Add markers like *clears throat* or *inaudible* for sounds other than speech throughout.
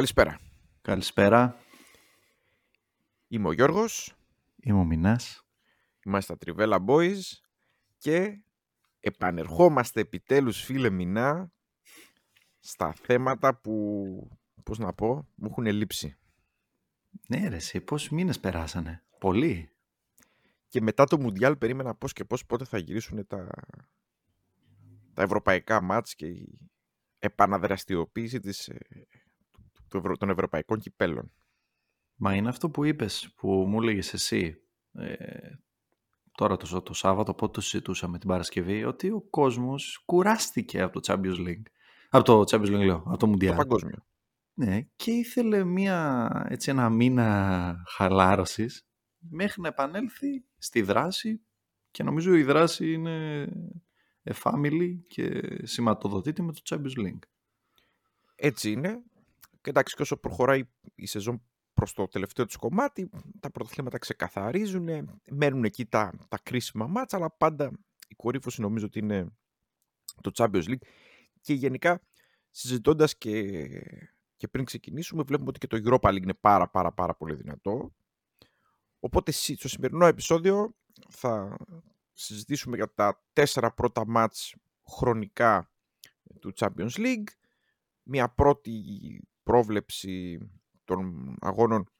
Καλησπέρα. Καλησπέρα, Είμαι ο Γιώργος, είμαι ο Μινάς. είμαστε τα Trivella Boys και επανερχόμαστε επιτέλους φίλε Μινά στα θέματα που, πώς να πω, μου έχουν λείψει. Ναι ρε εσύ, πόσοι μήνες περάσανε; Πολύ. Και μετά το Μουντιάλ περίμενα πώς και πώς πότε θα γυρίσουν τα, τα ευρωπαϊκά μάτς και η επαναδραστηριοποίηση της, ε, του ευρω- των ευρωπαϊκών κυπέλων. Μα είναι αυτό που είπες, που μου έλεγες εσύ, ε, τώρα το, το Σάββατο, πότε το συζητούσαμε την Παρασκευή, ότι ο κόσμος κουράστηκε από το Champions League. Από το Champions League λέω, από το Το Mundial. παγκόσμιο. Ναι, και ήθελε μια, έτσι ένα μήνα χαλάρωσης μέχρι να επανέλθει στη δράση και νομίζω η δράση είναι εφάμιλη και σηματοδοτείται με το Champions League. Έτσι είναι. Και εντάξει, και όσο προχωράει η σεζόν προς το τελευταίο του κομμάτι, τα πρωταθλήματα ξεκαθαρίζουν, μένουν εκεί τα, τα κρίσιμα μάτσα, αλλά πάντα η κορύφωση νομίζω ότι είναι το Champions League. Και γενικά, συζητώντας και, και πριν ξεκινήσουμε, βλέπουμε ότι και το Europa League είναι πάρα πάρα πάρα πολύ δυνατό. Οπότε σι- στο σημερινό επεισόδιο θα συζητήσουμε για τα τέσσερα πρώτα μάτς χρονικά του Champions League μια πρώτη πρόβλεψη των αγώνων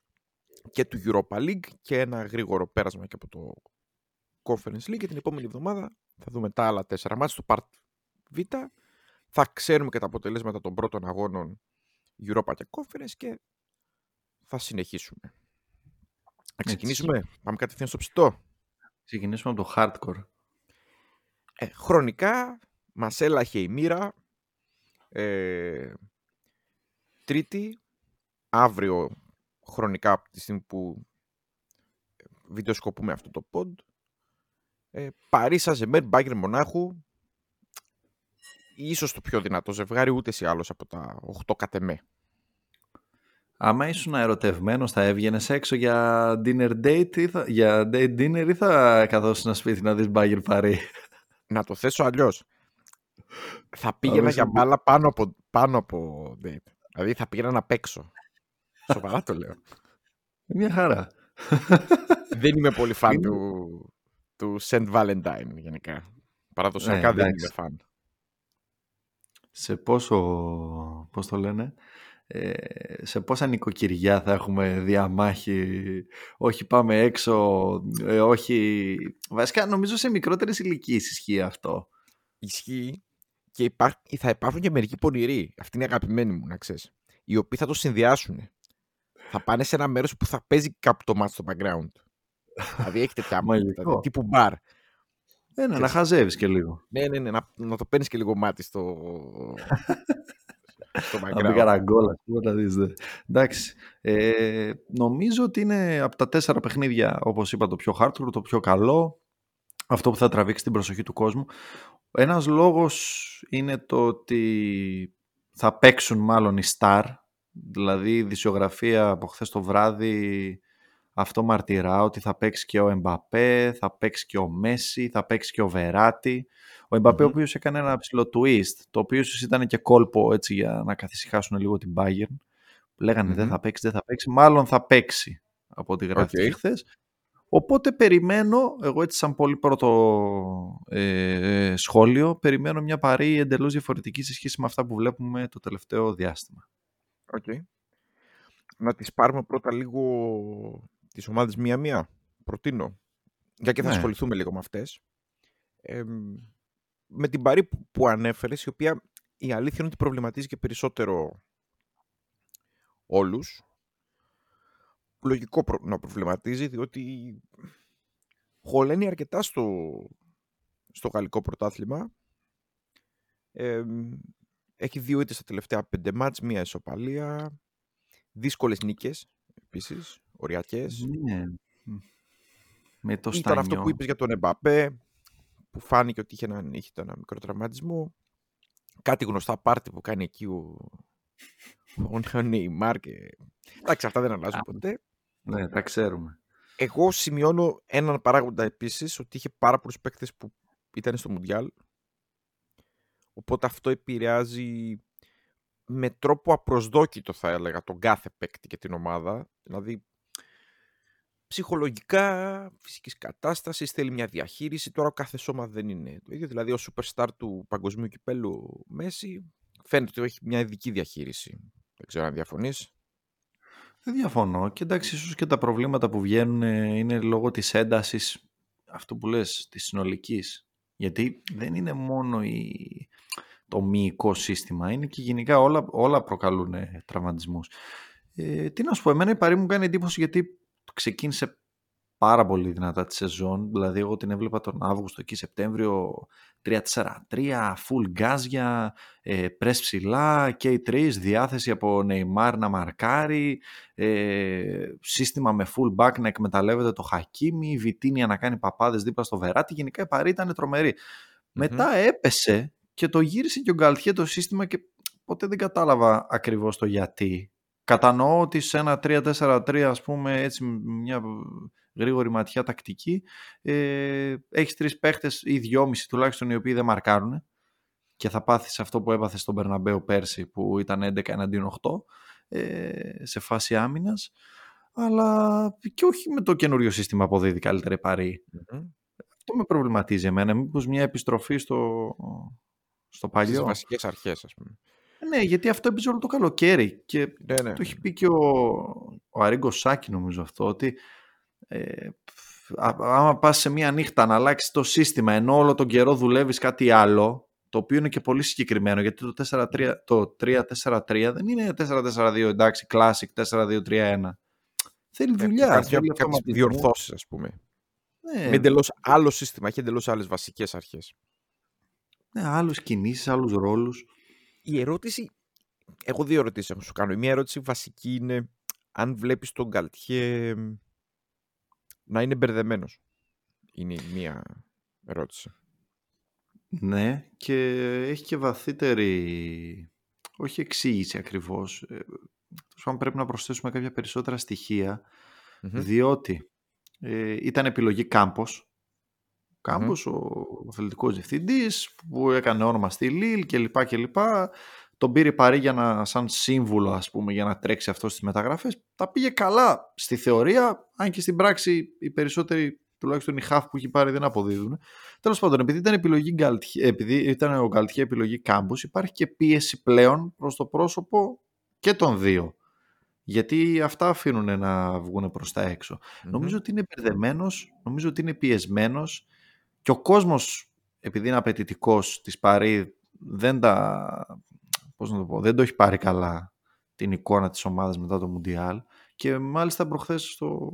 και του Europa League και ένα γρήγορο πέρασμα και από το Conference League και την επόμενη εβδομάδα θα δούμε τα άλλα τέσσερα μάτια στο Part Β. Θα ξέρουμε και τα αποτελέσματα των πρώτων αγώνων Europa και Conference και θα συνεχίσουμε. Να ξεκινήσουμε. Πάμε κατευθείαν στο ψητό. Ξεκινήσουμε από το hardcore. Ε, χρονικά μας έλαχε η μοίρα ε, Τρίτη, αύριο χρονικά από τη στιγμή που βιντεοσκοπούμε αυτό το pod ε, Παρίσα Ζεμέν Μπάγκερ Μονάχου ίσως το πιο δυνατό ζευγάρι ούτε ή άλλως από τα 8 κατεμέ. Άμα ήσουν ερωτευμένος, θα έβγαινες έξω για dinner date ή θα, για date dinner ή θα καθόσουν ένα σπίτι να δεις Bayern Paris; Να το θέσω αλλιώς. Θα πήγαινα δεις για ότι- μπάλα πάνω από, πάνω από date. Δηλαδή θα πήγαινα να παίξω. Σοβαρά το λέω. Μια χαρά. δεν είμαι πολύ φαν Είναι- του, του Saint Valentine γενικά. Παραδοσιακά Ε, δεν εντάξει. είμαι φαν. Σε πόσο, πώς το λένε, ε, σε πόσα νοικοκυριά θα έχουμε διαμάχη, όχι πάμε έξω, ε, όχι... Βασικά νομίζω σε μικρότερες ηλικίες ισχύει αυτό. Ισχύει και υπά... θα υπάρχουν και μερικοί πονηροί. Αυτή είναι η αγαπημένη μου, να ξέρεις. Οι οποίοι θα το συνδυάσουν. Θα πάνε σε ένα μέρος που θα παίζει κάπου το μάτι στο background. δηλαδή έχει τέτοια *laughs* Μαγικό. δηλαδή, τύπου μπαρ. Ένα, να Ξέρεις. χαζεύεις και λίγο. Ναι, ναι, ναι, να, να το παίρνεις και λίγο μάτι στο, *laughs* στο Να μπει background. καραγκόλα, τίποτα δεις, δε. Εντάξει. Ε, νομίζω ότι είναι από τα τέσσερα παιχνίδια, όπως είπα, το πιο hardcore, το πιο καλό. Αυτό που θα τραβήξει την προσοχή του κόσμου. Ένας λόγος είναι το ότι θα παίξουν μάλλον οι Star. Δηλαδή η δισιογραφία από χθες το βράδυ αυτό μαρτυρά ότι θα παίξει και ο Εμπαπέ, θα παίξει και ο Μέσι, θα παίξει και ο Βεράτι. Ο Εμπαπέ ο Μμμ. οποίος έκανε ένα ψιλό twist, το οποίο ίσως ήταν και κόλπο έτσι για να καθησυχάσουν λίγο την Bayern. Λέγανε δεν Μμμ. θα παίξει, δεν θα παίξει. Μάλλον θα παίξει από ό,τι γράφτηκε Οκ. χθες. Οπότε περιμένω, εγώ έτσι σαν πολύ πρώτο ε, σχόλιο, περιμένω μια Παρί εντελώς διαφορετική σε σχέση με αυτά που βλέπουμε το τελευταίο διάστημα. Οκ. Να τις πάρουμε πρώτα λίγο τις ομάδες μία-μία. Προτείνω. Για και θα Ναι. ασχοληθούμε λίγο με αυτές. Ε, με την Παρί που, που ανέφερες, η οποία η αλήθεια είναι ότι προβληματίζει και περισσότερο όλους. Λογικό προ- να προβληματίζει, διότι χωλαίνει αρκετά στο, στο γαλλικό πρωτάθλημα Ε, έχει δύο ήττες στα τελευταία πέντε μάτς, μία ισοπαλία. Δύσκολες νίκες, επίσης, οριακές. Ναι. Με το Ήταν αυτό που είπες για τον Εμπαπέ, που φάνηκε ότι είχε, έναν, είχε ένα μικρό τραυματισμό. Κάτι γνωστά πάρτι που κάνει εκεί ο, ο Νεϊμάρ. Και... Εντάξει, αυτά δεν αλλάζουν ποτέ. Ναι, τα ξέρουμε. Εγώ σημειώνω έναν παράγοντα επίσης ότι είχε πάρα πολλούς παίκτες που ήταν στο Μουντιάλ. Οπότε αυτό επηρεάζει με τρόπο απροσδόκητο θα έλεγα τον κάθε παίκτη και την ομάδα. Δηλαδή ψυχολογικά, φυσικής κατάστασης, θέλει μια διαχείριση. Τώρα ο κάθε σώμα δεν είναι το ίδιο. Δηλαδή ο superstar του παγκοσμίου κυπέλου Μέση φαίνεται ότι έχει μια ειδική διαχείριση. Δεν ξέρω αν διαφωνείς. Δεν διαφωνώ. Και εντάξει, ίσως και τα προβλήματα που βγαίνουν είναι λόγω της έντασης αυτό που λες, της συνολικής. Γιατί δεν είναι μόνο η... το μυϊκό σύστημα, είναι και γενικά όλα, όλα προκαλούν τραυματισμούς. Ε, τι να σου πω, εμένα η Παρή μου κάνει εντύπωση γιατί ξεκίνησε πάρα πολύ δυνατά τη σεζόν. Δηλαδή, εγώ την έβλεπα τον Αύγουστο εκεί Σεπτέμβριο 3-4-3, full γκάζια, ε, πρες ψηλά, K3, διάθεση από Neymar να μαρκάρει, ε, σύστημα με full back να εκμεταλλεύεται το Χακίμι, Βιτίνια να κάνει παπάδες δίπλα στο Βεράτη. Γενικά η Παρή ήταν Μετά έπεσε και το γύρισε και ο Γκαλτιέ το σύστημα και ποτέ δεν κατάλαβα ακριβώς το γιατί. Κατανοώ ότι σε ένα 3-4-3 ας πούμε έτσι μια γρήγορη ματιά τακτική ε, έχεις τρεις παίχτες ή δυόμιση τουλάχιστον οι οποίοι δεν μαρκάρουν και θα πάθεις αυτό που έπαθες στον Περναμπέο πέρσι που ήταν 11 εναντίον 8 ε, σε φάση άμυνας αλλά και όχι με το καινούριο σύστημα αποδίδει καλύτερη παρή. Αυτό με προβληματίζει εμένα. Μήπως μια επιστροφή στο, στο παλιό. Στις βασικές αρχές ας πούμε. Ναι, γιατί αυτό έπαιζε όλο το καλοκαίρι και ναι, ναι. το έχει πει και ο, ο Αρίγκος Σάκη νομίζω αυτό, ότι ε, άμα πας σε μία νύχτα να αλλάξεις το σύστημα ενώ όλο τον καιρό δουλεύεις κάτι άλλο, το οποίο είναι και πολύ συγκεκριμένο, γιατί το 4-3, το 3-4-3 δεν είναι 4-4-2 εντάξει, classic 4-2-3-1. Θέλει ε, δουλειά. Κάποιες διορθώσεις ας πούμε. Ναι. Με εντελώς άλλο σύστημα, έχει εντελώς άλλες βασικές αρχές. Ναι, άλλους κινήσεις, άλλους ρόλους η ερώτηση, έχω δύο ερωτήσεις έχω σου κάνω. Η μία ερώτηση βασική είναι αν βλέπεις τον Γκαλτιέ να είναι μπερδεμένος. Είναι η μία ερώτηση. Ναι, και έχει και βαθύτερη, όχι εξήγηση ακριβώς. Αν πρέπει να προσθέσουμε κάποια περισσότερα διότι ε, ήταν επιλογή Κάμπος, Κάμπος, mm-hmm. ο αθλητικός διευθυντής που έκανε όνομα στη Λίλ κλπ. κλπ. Τον πήρε παρή για να, σαν σύμβουλο ας πούμε για να τρέξει αυτό στις μεταγραφές. Τα πήγε καλά στη θεωρία, αν και στην πράξη οι περισσότεροι τουλάχιστον οι χαφ που έχει πάρει δεν αποδίδουν. Τέλος πάντων, επειδή ήταν, επιλογή, επειδή ήταν ο Γκαλτιέ επιλογή κάμπους, υπάρχει και πίεση πλέον προς το πρόσωπο και των δύο. Γιατί αυτά αφήνουν να βγουν προς τα έξω. Νομίζω ότι είναι μπερδεμένος, νομίζω ότι είναι πιεσμένος και ο κόσμος, επειδή είναι απαιτητικός της Παρή, δεν τα, πώς να το πω, δεν το έχει πάρει καλά την εικόνα της ομάδας μετά το Μουντιάλ και μάλιστα προχθές στο,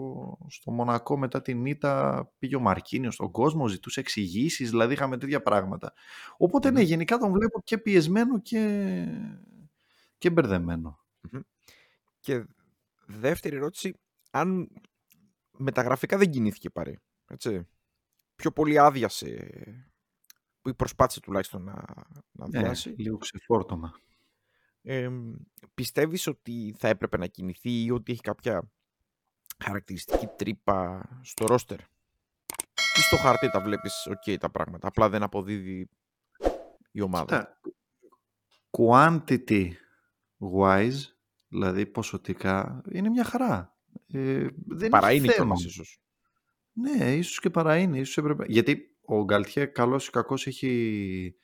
στο Μονακό μετά την ήττα πήγε ο Μαρκίνιος στον κόσμο, ζητούσε εξηγήσεις, δηλαδή είχαμε τέτοια πράγματα. Οπότε ναι, γενικά τον βλέπω και πιεσμένο και, και μπερδεμενο Και δεύτερη ερώτηση, αν μεταγραφικά δεν κινήθηκε πάρει, έτσι πιο πολύ άδειασε που προσπάθησε τουλάχιστον να, να ναι, αδειάσει. λίγο ξεφόρτωμα. Ε, πιστεύεις ότι θα έπρεπε να κινηθεί ή ότι έχει κάποια χαρακτηριστική τρύπα στο ρόστερ; Ή στο χαρτί τα βλέπεις ok τα πράγματα, απλά δεν αποδίδει η ομάδα; quantity wise, δηλαδή ποσοτικά, είναι μια χαρά. Ε, δεν Παρά είναι κιόλας ίσως. Ναι, ίσως και παρά είναι. Ίσως έπρεπε... Γιατί ο Γκαλτιέ καλός ή κακός έχει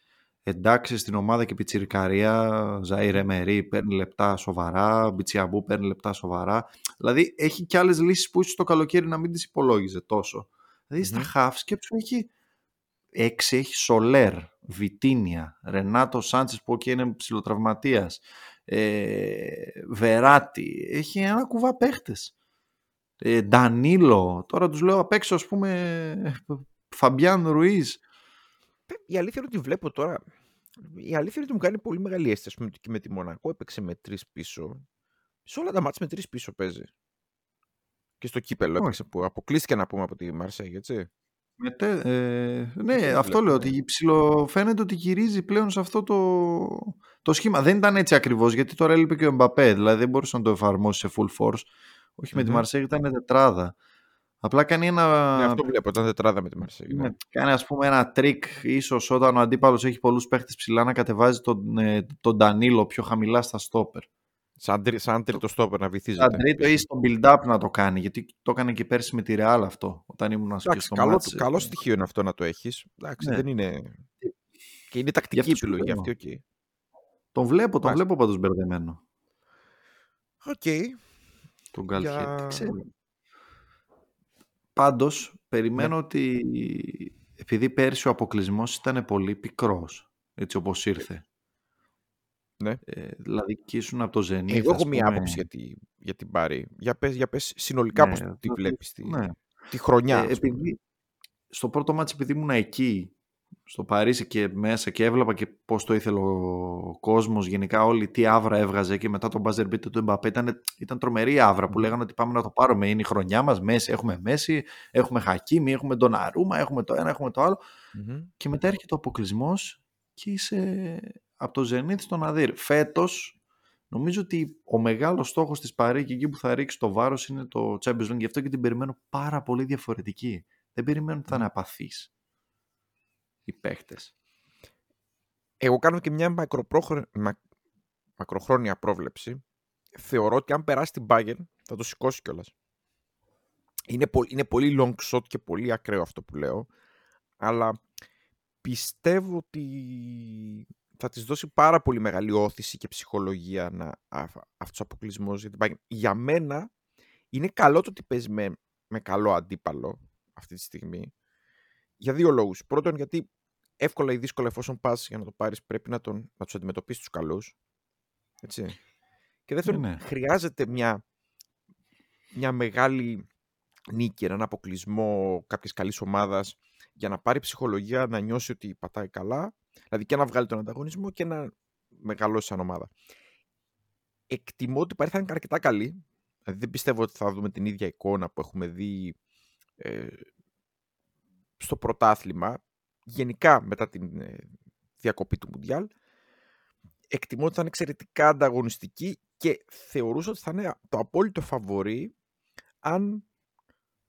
εντάξει στην ομάδα και πιτσιρικαρία, Ζαΐρ Μερή παίρνει λεπτά σοβαρά, Μπιτσιαμπού παίρνει λεπτά σοβαρά. Δηλαδή έχει και άλλες λύσεις που ίσως το καλοκαίρι να μην τις υπολόγιζε τόσο. Δηλαδή mm-hmm. στα χαφ σκέψου έχει έξι, έχει Σολέρ, Βιτίνια, Ρενάτο Σάντσες που και είναι ψηλοτραυματίας, ε, Βεράτη, έχει ένα κουβά παίχτες. Ε, Ντανίλο, τώρα τους λέω απ' έξω ας πούμε Φαμπιάν Ρουίζ. Η αλήθεια είναι ότι βλέπω τώρα η αλήθεια είναι ότι μου κάνει πολύ μεγάλη αίσθηση. Πούμε, και με τη Μονακό έπαιξε με τρεις πίσω. Σε όλα τα ματς με τρεις πίσω παίζει. Και στο κύπελο έπαιξε που αποκλείστηκε να πούμε από τη Μαρσέγ, έτσι. Μετέ, ε, ναι, αυτό λέω. Ότι ψιλο, φαίνεται ότι γυρίζει πλέον σε αυτό το, το σχήμα. Δεν ήταν έτσι ακριβώς, γιατί τώρα έλειπε και ο Εμπαπέ. Δηλαδή δεν μπορούσε να το εφαρμόσει σε full force. Όχι με τη Μαρσέγ, ήταν τετράδα. Απλά κάνει ένα. Ναι, αυτό βλέπω, ήταν τετράδα με τη Μαρσέγ. Ναι. ναι. Κάνει ας πούμε ένα τρικ, ίσως όταν ο αντίπαλος έχει πολλούς παίχτες ψηλά, να κατεβάζει τον, ε, τον Ντανίλο πιο χαμηλά στα στόπερ. Σαν, σαν τρίτο στόπερ να βυθίζεται. Σαν τρίτο ή στο build-up να το κάνει. Γιατί το έκανε και πέρσι με τη Real αυτό. Όταν ήμουν Εντάξει, στο καλό, ματς. καλό στοιχείο είναι αυτό να το έχεις. Εντάξει, ναι. δεν είναι. Και είναι τακτική επιλογή αυτή, okay. Τον βλέπω, τον βλέπω πάντως μπερδεμένο. OK. Okay. Τον Γκαλτιέ, Για... ξέρω. Πάντως, περιμένω ναι. ότι επειδή πέρσι ο αποκλεισμός ήταν πολύ πικρός, έτσι όπως ήρθε. Ναι. Ε, δηλαδή και ήσουν από το Zenit. Εγώ έχω μία άποψη για, τη, για την Πάρη. Για πες, για πες συνολικά ναι, πώς τη βλέπεις τη, ναι. τη χρονιά. Ε, επειδή, στο πρώτο μάτς επειδή ήμουν εκεί στο Παρίσι και μέσα και έβλεπα και πώς το ήθελε ο κόσμος γενικά όλοι τι άβρα έβγαζε και μετά τον buzzer beat του Εμπαπέ ήταν, ήταν τρομερή άβρα που λέγανε ότι πάμε να το πάρουμε είναι η χρονιά μας Μέση, έχουμε Μέση, έχουμε Χακίμι, έχουμε τον Αρούμα, έχουμε το ένα, έχουμε το αλλο και μετά έρχεται ο αποκλεισμός και είσαι από το Zenit στον Αδύρ. Φέτος, νομίζω ότι ο μεγάλος στόχος της Παρή και εκεί που θα ρίξει το βάρος είναι το Champions League. Γι' αυτό και την περιμένω πάρα πολύ διαφορετική. Δεν περιμένω ότι θα είναι απαθής οι παίχτες. Εγώ κάνω και μια μακροχρόνια πρόβλεψη. Θεωρώ ότι αν περάσει την Bayern θα το σηκώσει κιόλας. Είναι, είναι πολύ long shot και πολύ ακραίο αυτό που λέω. Αλλά πιστεύω ότι θα της δώσει πάρα πολύ μεγάλη όθηση και ψυχολογία να, αυτός ο αποκλεισμός για την Για μένα είναι καλό το ότι παίζει με, με καλό αντίπαλο αυτή τη στιγμή. Για δύο λόγους. Πρώτον, γιατί εύκολα ή δύσκολα εφόσον πας για να το πάρεις πρέπει να, τον, να τους αντιμετωπίσεις τους καλούς. Έτσι. Και δεύτερον, ναι, ναι. χρειάζεται μια, μια μεγάλη νίκη, έναν αποκλεισμό κάποιες καλής ομάδας για να πάρει ψυχολογία, να νιώσει ότι πατάει καλά Δηλαδή και να βγάλει τον ανταγωνισμό και να μεγαλώσει σαν ομάδα. Εκτιμώ ότι η θα είναι αρκετά καλή. Δηλαδή δεν πιστεύω ότι θα δούμε την ίδια εικόνα που έχουμε δει ε, στο πρωτάθλημα. Γενικά μετά την ε, διακοπή του Μουντιάλ. Εκτιμώ ότι θα είναι εξαιρετικά ανταγωνιστική και θεωρούσα ότι θα είναι το απόλυτο φαβορή αν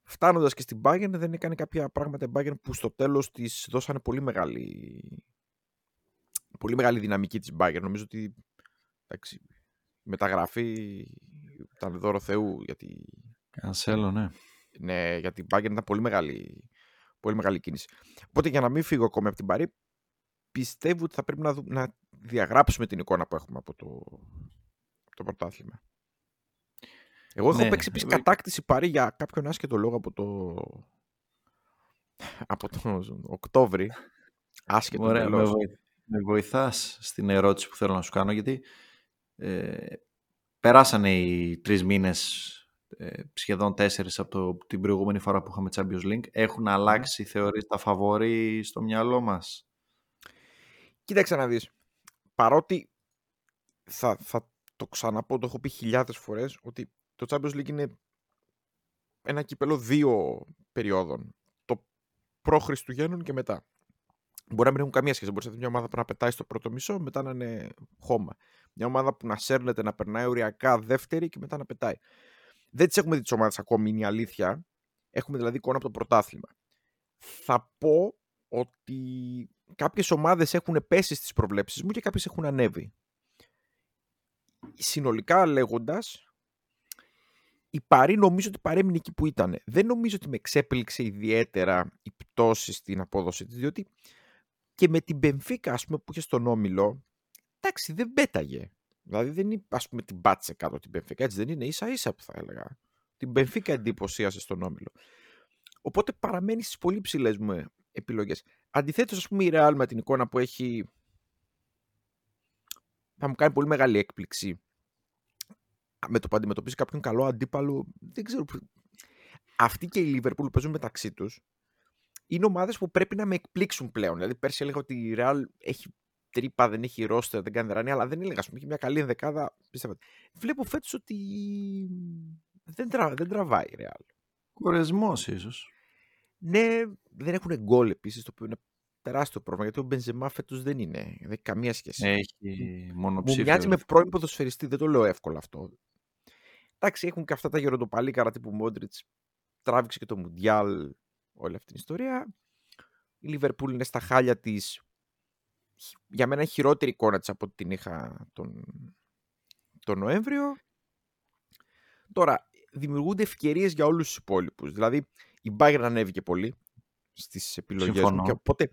φτάνοντας και στην Bayern δεν έκανε κάποια πράγματα η Bayern που στο τέλος της δώσανε πολύ μεγάλη πολύ μεγάλη δυναμική της Bayern. Νομίζω ότι εντάξει, η μεταγραφή ήταν δώρο Θεού γιατί... Κανσέλο, ναι. Ναι, γιατί η Bayern ήταν πολύ μεγάλη, πολύ μεγάλη κίνηση. Οπότε για να μην φύγω ακόμη από την Παρή, πιστεύω ότι θα πρέπει να, να διαγράψουμε την εικόνα που έχουμε από το, από το πρωτάθλημα. Εγώ έχω ναι, παίξει επίσης κατάκτηση Παρή για κάποιον άσχετο λόγο από το, από το Οκτώβρη. Άσχετο Ωραία, με βοηθάς στην ερώτηση που θέλω να σου κάνω, γιατί ε, περάσανε οι τρεις μήνες, ε, σχεδόν τέσσερις από το, την προηγούμενη φορά που είχαμε Champions League. Έχουν αλλάξει, mm. θεωρείς, τα φαβόρη στο μυαλό μας; Κοίταξε να δεις. Παρότι θα, θα το ξαναπώ, το έχω πει χιλιάδες φορές, ότι το Champions League είναι ένα κύπελο δύο περιόδων. Το προ Χριστουγέννων και μετά. Μπορεί να μην έχουν καμία σχέση. Μπορεί να μια ομάδα που να πετάει στο πρώτο μισό, μετά να είναι χώμα. Μια ομάδα που να σέρνεται, να περνάει οριακά δεύτερη και μετά να πετάει. Δεν τι έχουμε δει τις ομάδες ακόμη, είναι η αλήθεια. Έχουμε δηλαδή εικόνα από το πρωτάθλημα. Θα πω ότι κάποιες ομάδες έχουν πέσει στις προβλέψεις μου και κάποιες έχουν ανέβει. Συνολικά λέγοντας, η Παρή νομίζω ότι παρέμεινε εκεί που ήταν. Δεν νομίζω ότι με εξέπληξε ιδιαίτερα η πτώση στην απόδοση της, διότι και με την Μπενφίκα, ας πούμε, που είχε στον Όμιλο, εντάξει, δεν πέταγε. Δηλαδή δεν είναι, ας πούμε, την πάτησε κάτω την Μπενφίκα, έτσι δεν είναι, ίσα ίσα που θα έλεγα. Την Μπενφίκα εντυπωσίασε στον Όμιλο. Οπότε παραμένει στις πολύ ψηλές μου επιλογές. Αντιθέτως, ας πούμε, η Real με την εικόνα που έχει θα μου κάνει πολύ μεγάλη έκπληξη με το που αντιμετωπίζει κάποιον καλό αντίπαλο. Δεν ξέρω. Αυτοί και οι Liverpool παίζουν μεταξύ τους είναι ομάδες που πρέπει να με εκπλήξουν πλέον. Δηλαδή, πέρσι έλεγα ότι η Real έχει τρύπα, δεν έχει ρόστερ, δεν κάνει δρανή, αλλά δεν έλεγα, ας πούμε, έχει μια καλή ενδεκάδα. Πίστευα. Βλέπω φέτος ότι δεν, τρα, δεν τραβάει η Real. Κορεσμός ίσως. Ναι, δεν έχουν γκολ επίσης, το οποίο είναι τεράστιο πρόβλημα, γιατί ο Μπενζεμά φέτος δεν είναι. Δεν έχει καμία σχέση. Έχει μόνο Μου μοιάζει με πρώην ποδοσφαιριστή, δεν το λέω εύκολα αυτό. Εντάξει, έχουν και αυτά τα γεροντοπαλίκαρα τύπου Μόντριτς. Τράβηξε και το Μουντιάλ όλη αυτή την ιστορία. Η Λίβερπουλ είναι στα χάλια της. Για μένα έχει χειρότερη εικόνα της από ό,τι την είχα τον, τον Νοέμβριο. Τώρα, δημιουργούνται ευκαιρίες για όλους τους υπόλοιπους. Δηλαδή, η Bayern ανέβηκε πολύ στις επιλογές μου. Και οπότε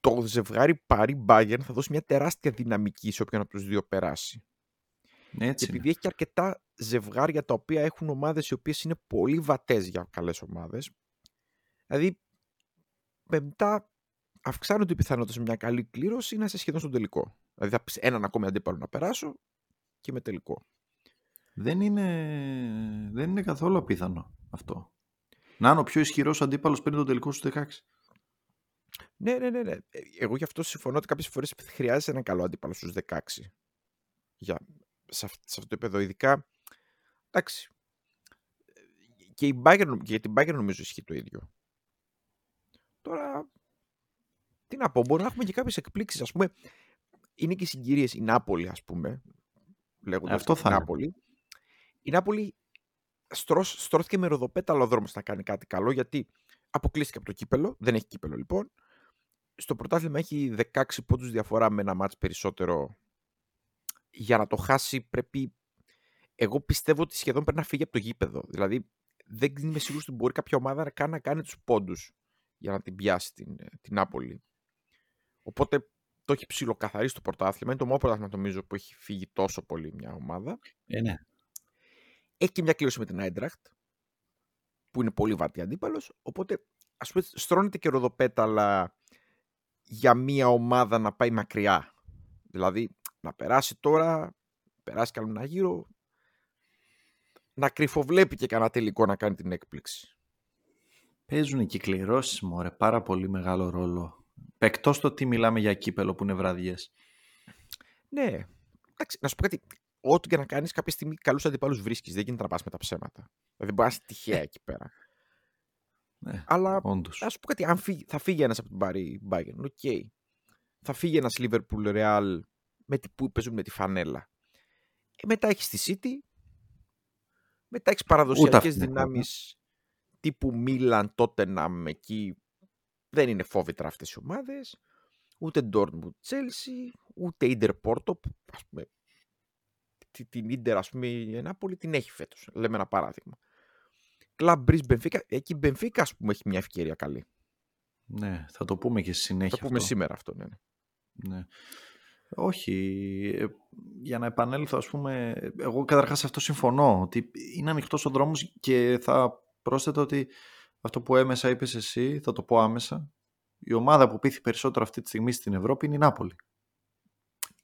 το ζευγάρι πάρει Bayern θα δώσει μια τεράστια δυναμική σε όποιον από τους δύο περάσει. Έτσι και επειδή έχει και αρκετά ζευγάρια τα οποία έχουν ομάδες οι οποίες είναι πολύ βατές για καλές ομάδες. Δηλαδή, μετά αυξάνονται οι πιθανότητε με μια καλή κλήρωση να είσαι σχεδόν στον τελικό. Δηλαδή, θα πεις έναν ακόμη αντίπαλο να περάσω και με τελικό. Δεν είναι, δεν είναι καθόλου απίθανο αυτό. Να είναι ο πιο ισχυρός αντίπαλος πριν τον τελικό στου 16. Ναι, ναι, ναι, ναι. Εγώ γι' αυτό συμφωνώ ότι κάποιες φορές χρειάζεται ένα καλό αντίπαλο στους 16. Για, σε, αυτό, σε αυτό το επίπεδο, ειδικά. Εντάξει. Και, η Bayern, και για την Bayern νομίζω ισχύει το ίδιο. Τώρα. Τι να πω, μπορεί να έχουμε και κάποιες εκπλήξεις. Α πούμε, είναι και οι συγκυρίες. Η Νάπολη, ας πούμε. Λέγοντας Αυτό θα η Νάπολη. Η Νάπολη στρώθηκε με ροδοπέταλο δρόμο να κάνει κάτι καλό, γιατί αποκλείστηκε από το κύπελο. Δεν έχει κύπελο λοιπόν. Στο πρωτάθλημα έχει 16 πόντους διαφορά με ένα μάτς περισσότερο. Για να το χάσει πρέπει... Εγώ πιστεύω ότι σχεδόν πρέπει να φύγει από το γήπεδο. Δηλαδή δεν είμαι σίγουρος ότι μπορεί κάποια ομάδα να κάνει, να κάνει τους πόντους για να την πιάσει την, την Νάπολη. Οπότε το έχει ψηλοκαθαρίσει το πρωτάθλημα. Είναι το μόνο πρωτάθλημα νομίζω που έχει φύγει τόσο πολύ μια ομάδα. Ε, ναι. Έχει και μια κλήρωση με την Άιντραχτ, που είναι πολύ βατή αντίπαλος. Οπότε ας πούμε στρώνεται και ροδοπέταλα για μια ομάδα να πάει μακριά. Δηλαδή να περάσει τώρα, περάσει καλό ένα γύρο, να κρυφοβλέπει και κανένα τελικό να κάνει την έκπληξη. Παίζουν και κληρώσεις μωρέ, πάρα πολύ μεγάλο ρόλο. Εκτός το τι μιλάμε για κύπελο που είναι βραδιές. Ναι. Εντάξει, να σου πω κάτι. Ό,τι και να κάνεις, κάποια στιγμή καλούς αντιπάλους βρίσκεις. Δεν γίνεται να πας με τα ψέματα. Δηλαδή, μπορεί να είσαι τυχαία εκεί πέρα. Ναι, Αλλά όντως. να πω κάτι, αν φύγει, θα φύγει ένας από την Bayern. OK. Okay. Θα φύγει ένας Liverpool Real με τι, που παίζουν με τη φανέλα. Ε, μετά έχεις τη City. Μετά έχεις παραδοσιακές δυνάμεις τύπου Μίλαν, Τότεναμ εκεί. Δεν είναι φόβητρα αυτές οι ομάδες. Ούτε Dortmund, Chelsea, ούτε Inter Porto. Ας πούμε, την Inter, ας πούμε, η Νάπολη την έχει φέτος. Λέμε ένα παράδειγμα. Κλαμπ Μπρις Μπενφίκα. Εκεί η Μπενφίκα, ας πούμε, έχει μια ευκαιρία καλή. Ναι, θα το πούμε και στη συνέχεια. Θα το πούμε αυτό. σήμερα αυτό, ναι. ναι. Όχι, ε, για να επανέλθω ας πούμε, εγώ καταρχάς σε αυτό συμφωνώ, ότι είναι ανοιχτός ο δρόμος και θα πρόσθετα ότι αυτό που έμεσα είπες εσύ, θα το πω άμεσα, η ομάδα που πείθει περισσότερο αυτή τη στιγμή στην Ευρώπη είναι η Νάπολη.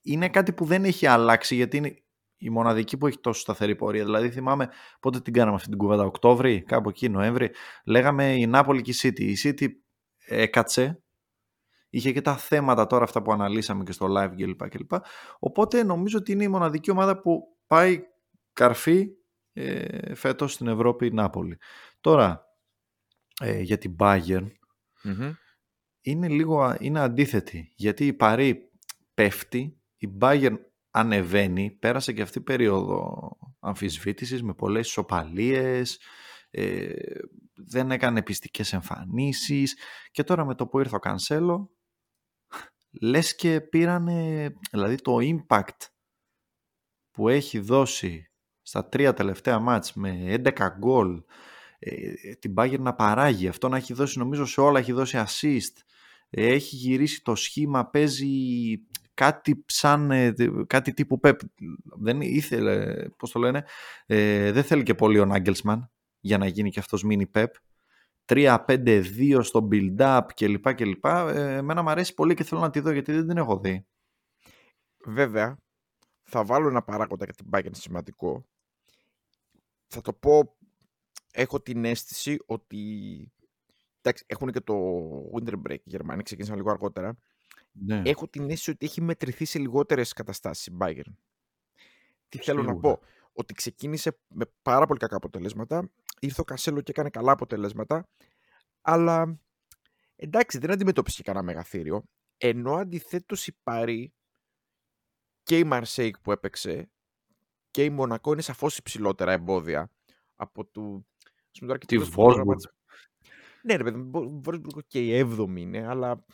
Είναι κάτι που δεν έχει αλλάξει γιατί είναι η μοναδική που έχει τόσο σταθερή πορεία. Δηλαδή θυμάμαι πότε την κάναμε αυτή την κουβέντα, Οκτώβρη, κάπου εκεί, Νοέμβρη. Λέγαμε η Νάπολη και η City. Η City έκατσε, είχε και τα θέματα τώρα αυτά που αναλύσαμε και στο live κλπ. κλπ. Οπότε νομίζω ότι είναι η μοναδική ομάδα που πάει καρφί ε, φέτος στην Ευρώπη η Νάπολη. Τώρα, ε, για την Bayern, mm-hmm. είναι λίγο είναι αντίθετη. Γιατί η Παρή πέφτει, η Bayern ανεβαίνει, πέρασε και αυτή η περίοδο αμφισβήτησης με πολλές ισοπαλίες, ε, δεν έκανε πιστικές εμφανίσεις και τώρα με το που ήρθε ο Κανσέλο λες και πήρανε, δηλαδή το impact που έχει δώσει στα τρία τελευταία μάτς με 11 γκολ ε, την Bayern να παράγει, αυτό να έχει δώσει νομίζω σε όλα, έχει δώσει assist έχει γυρίσει το σχήμα, παίζει κάτι σαν κάτι τύπου Pep. Δεν ήθελε, πώς το λένε, ε, δεν θέλει και πολύ ο Νάγκελσμαν για να γίνει και αυτός mini Pep. 3-5-2 στο build-up κλπ. κλπ. Ε, εμένα μου αρέσει πολύ και θέλω να τη δω γιατί δεν την έχω δει. Βέβαια, θα βάλω ένα παράγοντα για την Bayern σημαντικό. Θα το πω, έχω την αίσθηση ότι εντάξει, έχουν και το winter break οι Γερμανοί, ξεκίνησαν λίγο αργότερα. Ναι, έχω την αίσθηση ότι έχει μετρηθεί σε λιγότερες καταστάσεις η Bayern. Τι θέλω να σίγουρα. πω, ότι ξεκίνησε με πάρα πολύ κακά αποτελέσματα, ήρθε ο Κασέλο και έκανε καλά αποτελέσματα, αλλά εντάξει δεν αντιμετώπισε και κανένα μεγαθύριο, ενώ αντιθέτως η Παρή και η Μαρσέικ που έπαιξε και η Μονακό είναι σαφώς υψηλότερα εμπόδια από του... ας πούμε, τώρα Τη κοιτώντας το Wolfsburg. πρόγραμμα της- Ναι ρε παιδί, μου, η Wolfsburg και η 7η είναι, αλλά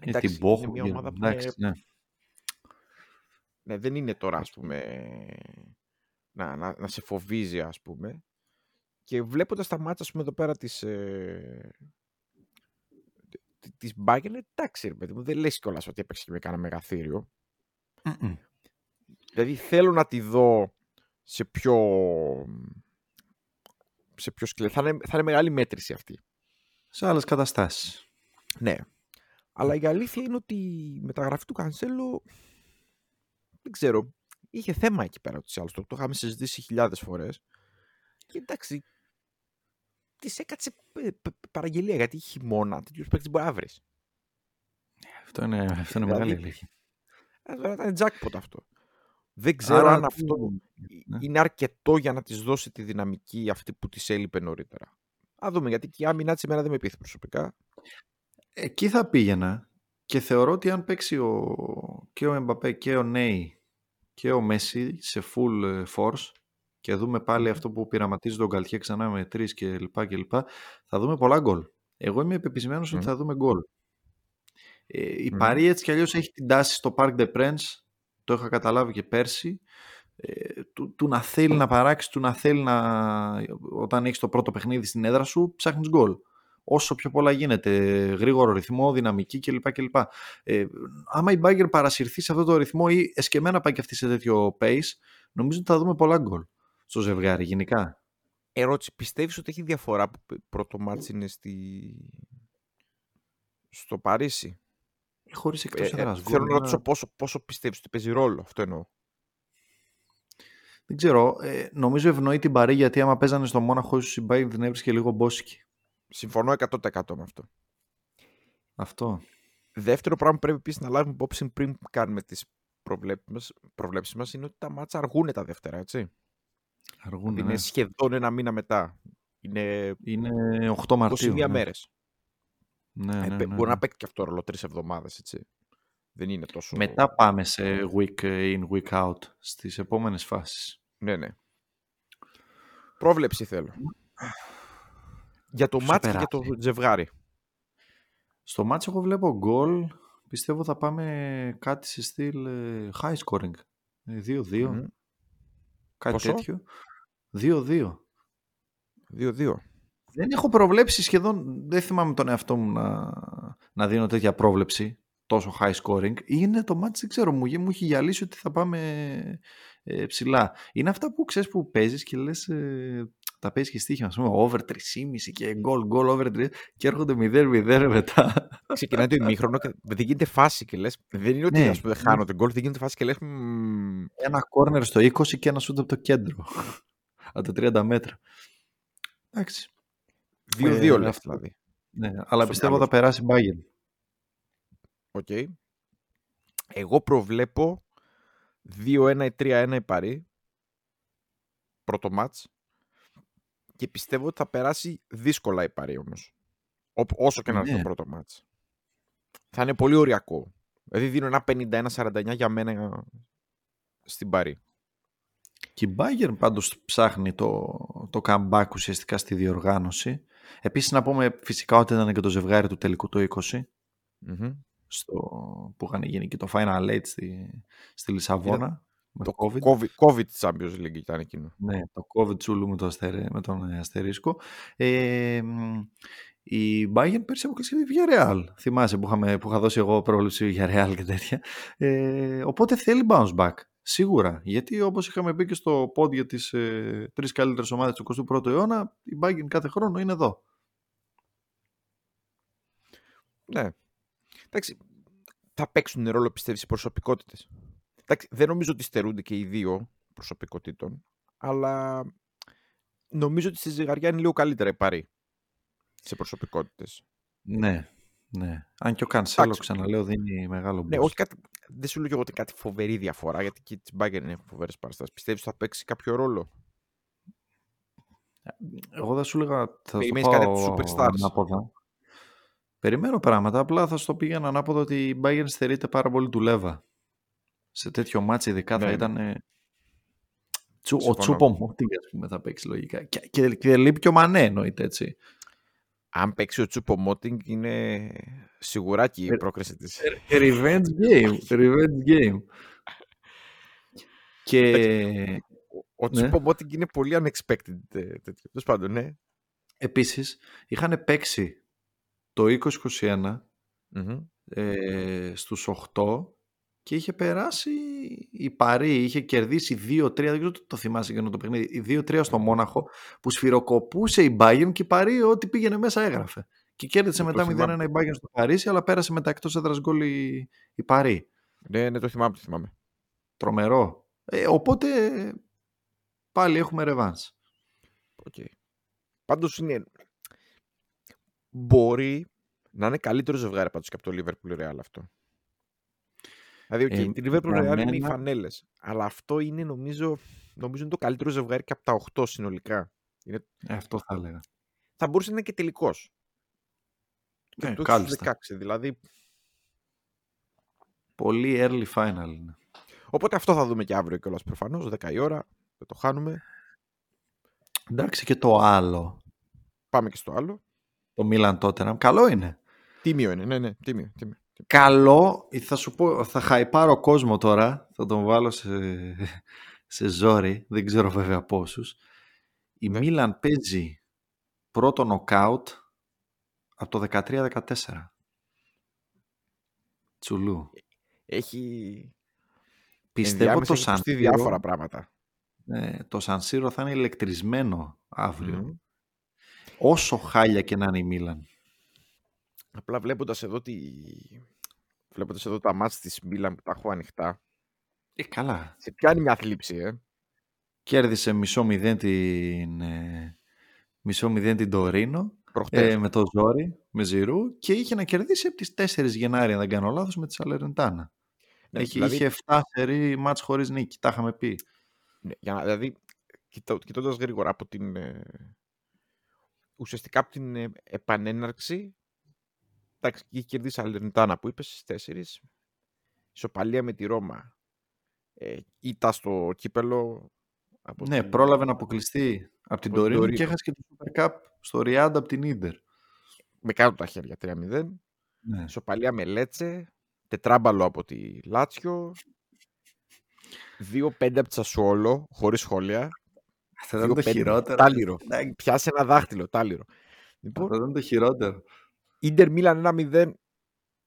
Ε, εντάξει, την είναι Bochum. μια ομάδα που Εντάξει, είναι ναι. Ναι, δεν είναι τώρα, ας πούμε, να, να, να σε φοβίζει, ας πούμε. Και βλέποντας τα μάτσα, ας πούμε, εδώ πέρα της, ε, τε- της Bayern, εντάξει, ρε παιδί μου, δεν λες κιόλας ότι έπαιξε και με κανένα μεγαθύριο. Μμμ. Δηλαδή, θέλω να τη δω σε πιο, σε πιο σκληρή. Θα είναι, θα είναι μεγάλη μέτρηση αυτή. Σε άλλες καταστάσεις. Ναι. Αλλά η αλήθεια είναι ότι η μεταγραφή του Κανσέλο, δεν ξέρω, είχε θέμα εκεί πέρα ούτως ή άλλως. Το, το είχαμε συζητήσει χιλιάδες φορές. Και εντάξει, της έκατσε ε, π- π- παραγγελία γιατί χειμώνα τέτοιους παίκτες μπορεί να βρεις. Αυτό είναι, αυτό είναι Δηλαδή, μεγάλη αλήθεια. Ε, Τώρα ήταν jackpot αυτό. Δεν ξέρω Άρα, αν τι- αυτό ναι. είναι αρκετό για να της δώσει τη δυναμική αυτή που της έλειπε νωρίτερα. Α δούμε, γιατί και η άμυνά της εμένα δεν με πείθει προσωπικά. Εκεί θα πήγαινα και θεωρώ ότι αν παίξει ο, και ο Εμπαπέ και ο Νέι και ο Μέση σε full ε, force και δούμε πάλι αυτό που πειραματίζει τον Καλτιέ ξανά με τρεις και λοιπά και λοιπά, θα δούμε πολλά γκολ. Εγώ είμαι πεπισμένος Μμ. ότι θα δούμε γκολ. Ε, η Μμ. Παρή έτσι κι αλλιώς έχει την τάση στο Parc des Princes, το είχα καταλάβει και πέρσι, ε, του, του να θέλει να παράξει, του να θέλει να... Όταν έχεις το πρώτο παιχνίδι στην έδρα σου, ψάχνεις γκολ. Όσο πιο πολλά γίνεται, γρήγορο ρυθμό, δυναμική κλπ. κλπ. Ε, άμα η Bayern παρασυρθεί σε αυτό το ρυθμό ή εσκεμμένα πάει και αυτή σε τέτοιο pace, νομίζω ότι θα δούμε πολλά γκολ στο ζευγάρι γενικά. Ερώτηση, πιστεύεις ότι έχει διαφορά που π- πρώτο μάτς είναι στη... στο Παρίσι; Χωρίς Ε, εκτός ε, έδρας γκολ. θέλω να είναι- ρωτήσω πόσο, πόσο πιστεύεις ότι παίζει ρόλο. Αυτό εννοώ. Δεν ξέρω, ε, νομίζω ευνοεί την Παρή γιατί άμα παίζανε στο Μόναχο ίσως η Bayern την έβρισκε λίγο μπόσικη. Συμφωνώ 100% με αυτό. Αυτό. Δεύτερο πράγμα που πρέπει επίσης να λάβουμε υπόψη πριν κάνουμε τις προβλέψεις μας είναι ότι τα μάτσα αργούν τα δεύτερα, έτσι. Αργούν, είναι ναι. σχεδόν ένα μήνα μετά. Είναι Είναι 8 Μαρτίου. 21 ναι. μέρες. Ναι, ναι, ναι, Μπορεί ναι. να παίξει και αυτό ρόλο τρεις εβδομάδες, έτσι. Δεν είναι τόσο. Μετά πάμε σε week in, week out στις επόμενες φάσεις. Ναι, ναι. Πρόβλεψη θέλω. Για το Ποιος θα μάτς και για το περάσει; ζευγάρι. Στο μάτσο εγώ βλέπω γκολ. Πιστεύω θα πάμε κάτι σε στυλ ε, high scoring. Ε, 2-2. Μμμ. Κάτι Πόσο; τέτοιο. 2-2. 2-2. Δεν έχω προβλέψει σχεδόν, δεν θυμάμαι τον εαυτό μου να, να δίνω τέτοια πρόβλεψη, τόσο high scoring. Είναι το μάτι, δεν ξέρω, μου, μου έχει γυαλίσει ότι θα πάμε ε, ψηλά. Είναι αυτά που ξέρεις που παίζεις και λες, ε, τα παίζεις και στοίχημα, ας πούμε, over 3,5 και goal, goal over 3 και έρχονται 0-0 μετά. Ξεκινάει το ημίχρονο και δεν γίνεται φάση και λες, δεν είναι ότι Ναι. ας πούμε, δεν χάνονται γκολ, δεν γίνεται φάση και λες, «Μμμ, Ένα corner στο 20 και ένα σούτ από το κέντρο. από τα 30 μέτρα. Εντάξει. 2-2 Ε, λες αυτό. δηλαδή. Ναι, αλλά Στο πιστεύω μυαλό θα περάσει Bayern. Οκ. Εγώ προβλέπω 2-1 ή 3-1 η Παρί. Πρώτο ματς. Και πιστεύω ότι θα περάσει δύσκολα η Παρί όμως. Οπ- όσο και να είναι Ναι. το πρώτο ματς. Θα είναι πολύ οριακό. Δηλαδή δίνω ένα 51-49 για μένα στην Παρί. Και η Bayern πάντως ψάχνει το, το comeback ουσιαστικά στη διοργάνωση. Επίσης να πούμε φυσικά ότι ήταν και το ζευγάρι του τελικού το 20 Μμμ. στο, που είχαν γίνει και το Final Eight στη, στη Λισαβόνα με Το COVID. COVID, COVID Champions League ήταν εκείνο. Ναι, το COVID τσούλου με, το αστερι, με τον ε, αστερίσκο. Ε, μ, η Bayern πέρσι αποκλείστηκε τη Villarreal. Θυμάσαι που, είχαμε, που είχα δώσει εγώ πρόβλεψη για Villarreal και τέτοια. Ε, οπότε θέλει bounce back. Σίγουρα. Γιατί όπως είχαμε πει και στο pod για τις ε, τρεις καλύτερες ομάδες του 21ου αιώνα, η Bayern κάθε χρόνο είναι εδώ. Ναι. Εντάξει, θα παίξουν ρόλο πιστεύεις οι προσωπικότητες. Εντάξει, δεν νομίζω ότι στερούνται και οι δύο προσωπικότητων, αλλά νομίζω ότι στη ζυγαριά είναι λίγο καλύτερα η Παρή σε προσωπικότητες. Ναι, Ναι. Αν και ο Κανσέλο, Εντάξει. ξαναλέω, δίνει μεγάλο Ναι, boost. όχι κάτι, δεν σου λέω και εγώ ότι κάτι φοβερή διαφορά, γιατί και τη Bayern έχουν φοβερές παραστάσεις. Πιστεύεις ότι θα παίξει κάποιο ρόλο; Εγώ δεν σου έλεγα. Θα το Περιμένεις κάτι από τους πάω superstars; ανάποδα. Περιμένω πράγματα. Απλά θα στο πήγαινα ανάποδα ότι η Bayern στερείται πάρα πολύ του Λέβα. Σε τέτοιο μάτσο ειδικά Ναι, θα ναι. ήταν. ε, Τσου, ο Συμφωνώ. Τσούπο Μότιγκ, ας πούμε, θα παίξει λογικά. Και, και, και λείπει και ο Μανέ, εννοείται έτσι. Αν παίξει ο Τσούπο Μότινγκ, είναι σιγουράκι η Ε, πρόκριση της. Revenge game. *laughs* Revenge game. Και Ο ναι. Τσούπο Μότινγκ είναι πολύ unexpected. ε, τέτοιο. Τέλος πάντων, ναι. επίσης είχαν παίξει το 2021 Μμμ. ε, στους 8 και είχε περάσει η Παρή, είχε κερδίσει 2-3, δεν ξέρω τι το θυμάσαι εκείνο το παιχνίδι, 2-3 στο Μόναχο που σφυροκοπούσε η Bayern και η Παρή ό,τι πήγαινε μέσα έγραφε. Και κέρδισε Το μετά θυμάμαι. 0-1 η Bayern στο Παρίσι, αλλά πέρασε μετά εκτός έδρας γκολ η, η Παρή. Ναι, ναι, το θυμάμαι, το θυμάμαι. Τρομερό. Ε, οπότε πάλι έχουμε ρεβάνς. Okay. Πάντως είναι. Μπορεί να είναι καλύτερο ζευγάρι πάντως και από το Liverpool Real αυτό. Δηλαδή, okay, Ε, τη Liverpool για Real είναι οι μένα- φανέλες. Αλλά αυτό είναι νομίζω, νομίζω είναι το καλύτερο ζευγάρι και από τα 8 συνολικά. Ε, αυτό θα έλεγα. Θα μπορούσε να είναι και τελικός. Και Ναι, το έχεις στους κάλλιστα. 16. Δηλαδή. Πολύ early final είναι. Οπότε αυτό θα δούμε και αύριο κιόλας προφανώς. 10 η ώρα. Δεν το χάνουμε. Εντάξει και το άλλο. Πάμε και στο άλλο. Το Milan Tottenham. Καλό είναι. Τίμιο είναι. Ναι, ναι, τίμιο. τίμιο. Καλό, θα σου πω, θα χαϊπάρω κόσμο τώρα, θα τον βάλω σε, σε ζόρι, δεν ξέρω βέβαια πόσους. Η Ναι. Μίλαν παίζει πρώτο νοκάουτ από το 13-14. Τσουλού. Έχει. Πιστεύω ενδιάμεσα το έχει ακουστεί Σαν διάφορα πράγματα. ε, το Σαν Σύρο θα είναι ηλεκτρισμένο αύριο. Μμμ. Όσο χάλια και να είναι η Μίλαν. Απλά βλέποντας εδώ, τη... βλέποντας εδώ τα μάτς της Μίλαν που τα έχω ανοιχτά, Ε, καλά. σε πιάνει μια θλίψη, ε. Κέρδισε μισό μηδέν την, ε, μισό μηδέν την Τωρίνο. Προχτές. ε, με το ζόρι, με Ζηρού και είχε να κερδίσει από τις 4 Γενάρη, αν δεν κάνω λάθος, με τη Σαλερεντάνα. Ναι, Έχει, δηλαδή- Είχε 7 σερί μάτς χωρίς νίκη, τα είχαμε πει. Ναι, για να, δηλαδή, κοιτώ, κοιτώντας γρήγορα από την... ε, ουσιαστικά από την ε, επανέναρξη, εντάξει, είχε κερδίσει Αλερνιτάνα που είπες στις 4, ισοπαλία με τη Ρώμα, ε, ήττα στο κύπελο, από Ναι, την- πρόλαβε να αποκλειστεί από την από την Τωρίνο Τωρίνο. και έχασε και το Super Cup στο Ριάντα από την Ίντερ. με κάτω τα χέρια 3-0, Ναι. ισοπαλία με Λέτσε, τετράμπαλο από τη Λάτσιο, 2-5 από τη Σασουόλο, χωρίς σχόλια, Αυτό ήταν το 2-5, χειρότερο. Τάλιρο. Εντάξει, Πιάσε ένα δάχτυλο, τάλιρο. Λοιπόν, Αυτό ήταν το χειρότερο. Ίντερ Μίλαν 1-0.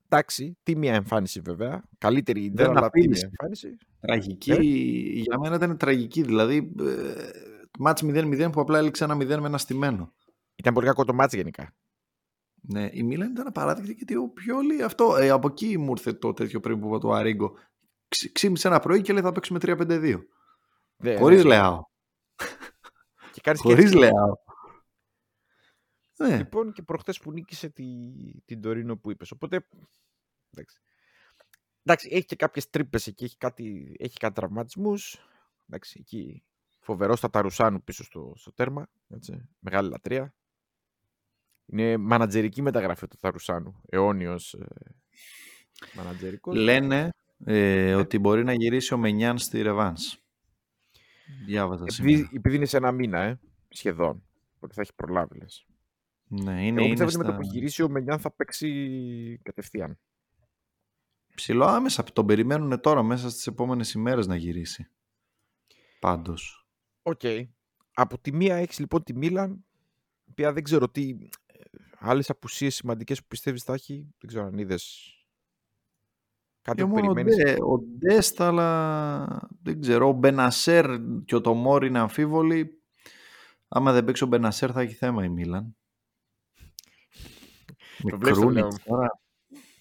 Εντάξει, τίμια εμφάνιση βέβαια. Καλύτερη Ίντερ, Δεν αλλά τίμια απείλησε. εμφάνιση. Τραγική, Ε; για μένα ήταν τραγική. Δηλαδή, ε, μάτς 0-0 που απλά έληξε ένα 0 με ένα στημένο. Ήταν πολύ κακό το μάτς γενικά. Ναι, η Μίλαν ήταν απαράδεκτη γιατί ο Πιόλη αυτό, ε, από εκεί μου ήρθε το τέτοιο πριν που είπα το Αρίγκο. Ξ- Ξύπνησε ένα πρωί και λέει θα παίξουμε 3-5-2. Ναι, Χωρίς ναι. Λεάο. Και κάνεις και Χωρίς έτσι. Λεάο. Ναι, Λοιπόν, και προχτές που νίκησε τη, την Τωρίνο που είπες. Οπότε, εντάξει. Εντάξει, έχει και κάποιες τρύπες εκεί, έχει κάτι, έχει κάτι τραυματισμούς. Εντάξει, εκεί φοβερός στα Ταρουσάνου πίσω στο, στο τέρμα. Έτσι, μεγάλη λατρεία. Είναι μανατζερική μεταγραφή του Ταρουσάνου. Αιώνιος ε, μανατζερικός. λένε ε, ότι μπορεί να γυρίσει ο Μενιάν στη Ρεβάνς. Διάβαζα σήμερα. Επειδή, επειδή είναι σε ένα μήνα, ε, σχεδόν. Ότι θα έχει προλάβει, λες. Ναι, είναι, Εγώ είναι πιστεύω ότι με το στα... που γυρίσει ο Μενιάν θα παίξει κατευθείαν. ψιλο άμεσα. Τον περιμένουν τώρα μέσα στις επόμενες ημέρες να γυρίσει. Πάντως. Οκ. Από τη μία έχεις λοιπόν τη Μίλαν, η οποία δεν ξέρω τι ε, άλλες απουσίες σημαντικές που πιστεύεις θα έχει. Δεν ξέρω αν είδες κάτι Και που μόνο ο, περιμένεις. Ντε, ο Ντέστα, αλλά δεν ξέρω. Ο Μπενασέρ και ο Τομόρ είναι αμφίβολοι. Άμα δεν παίξει ο Μπενασέρ θα έχει θέμα η Μίλαν. Με Το βλέπεις το λέω. Κρούνιτς τώρα.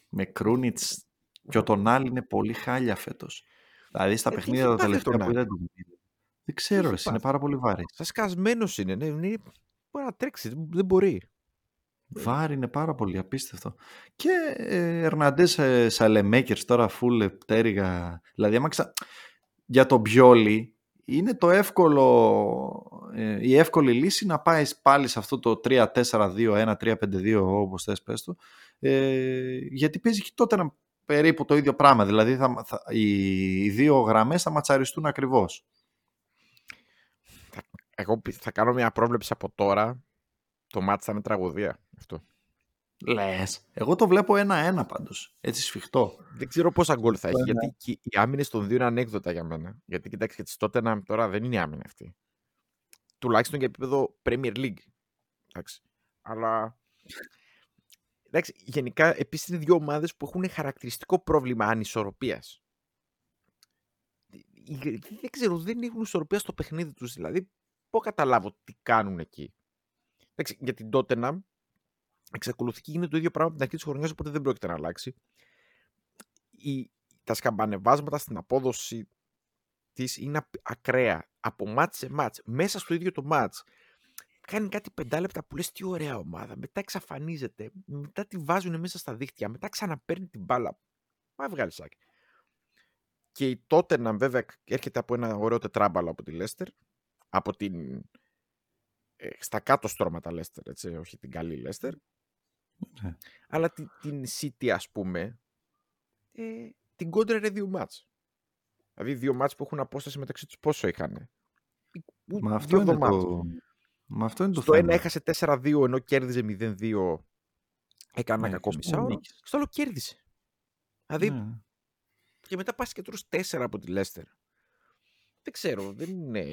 Με Κρούνιτς και ο Τονάλι είναι πολύ χάλια φέτος. Δηλαδή στα Ε, τι παιχνίδια έχει τα πάθει ο τελευταία που Τονάλι; είδα του Μίλαν. Δεν ξέρω, έχει εσύ, είναι πάθει; πάρα πολύ βάρης. Σαν σκασμένος είναι. Ναι, είναι... Μπορεί να τρέξει, δεν μπορεί. Βάρη είναι πάρα πολύ απίστευτο. Και ε, Ερναντές ε, Σαλεμέκερς τώρα full πτέρυγα. Δηλαδή άμα ξα... για τον Μπιόλι είναι το εύκολο, ε, η εύκολη λύση να πάεις πάλι σε αυτό το 3-4-2-1, 3-5-2 όπως θες πες το, ε, γιατί παίζει και τότε ένα περίπου το ίδιο πράγμα, δηλαδή θα, θα, οι, οι δύο γραμμές θα ματσαριστούν ακριβώς. Εγώ θα κάνω μια πρόβλεψη από τώρα, το μάτς θα είναι τραγωδία αυτό. Λες. Εγώ το βλέπω ένα-ένα πάντως. Έτσι σφιχτό. Δεν ξέρω πόσα γκολ θα έχει. Γιατί οι άμυνες των δύο είναι ανέκδοτα για μένα. Γιατί κοιτάξτε, γιατί τότε να, τώρα δεν είναι η άμυνα αυτή. Τουλάχιστον για επίπεδο Premier League. Εντάξει. Αλλά. Εντάξει, γενικά επίσης είναι δύο ομάδες που έχουν χαρακτηριστικό πρόβλημα ανισορροπίας. Δεν ξέρω, δεν έχουν ισορροπία στο παιχνίδι τους. Δηλαδή, πώς καταλάβω τι κάνουν εκεί. Εντάξει, για την Tottenham εξακολουθεί και γίνεται το ίδιο πράγμα από την αρχή της χρονιάς, οπότε δεν πρόκειται να αλλάξει. Η, τα σκαμπανεβάσματα στην απόδοση της είναι ακραία. Από μάτς σε μάτς, μέσα στο ίδιο το μάτς. Κάνει κάτι πεντάλεπτα που λες τι ωραία ομάδα. Μετά εξαφανίζεται. Μετά τη βάζουν μέσα στα δίχτυα. Μετά ξαναπαίρνει την μπάλα. Μα βγάλει σάκι. Και η τότε να βέβαια έρχεται από ένα ωραίο τετράμπαλο από τη Λέστερ. Από την. Ε, στα κάτω στρώματα Λέστερ, έτσι, όχι την καλή Λέστερ. Ναι. Αλλά την, την City, ας πούμε, ε, την κόντρερε δύο μάτς. Δηλαδή δύο μάτς που έχουν απόσταση μεταξύ τους πόσο είχαν. Μα αυτό, είναι το... Μα αυτό είναι το Στο θέμα. ένα έχασε 4-2 ενώ κέρδιζε 0-2. Έκανε ναι, ένα κακό μισάωρο. Στο άλλο κέρδισε. Δηλαδή. Ναι. Και μετά πας και τρως 4 από τη Λέστερ. Δεν ξέρω, δεν είναι.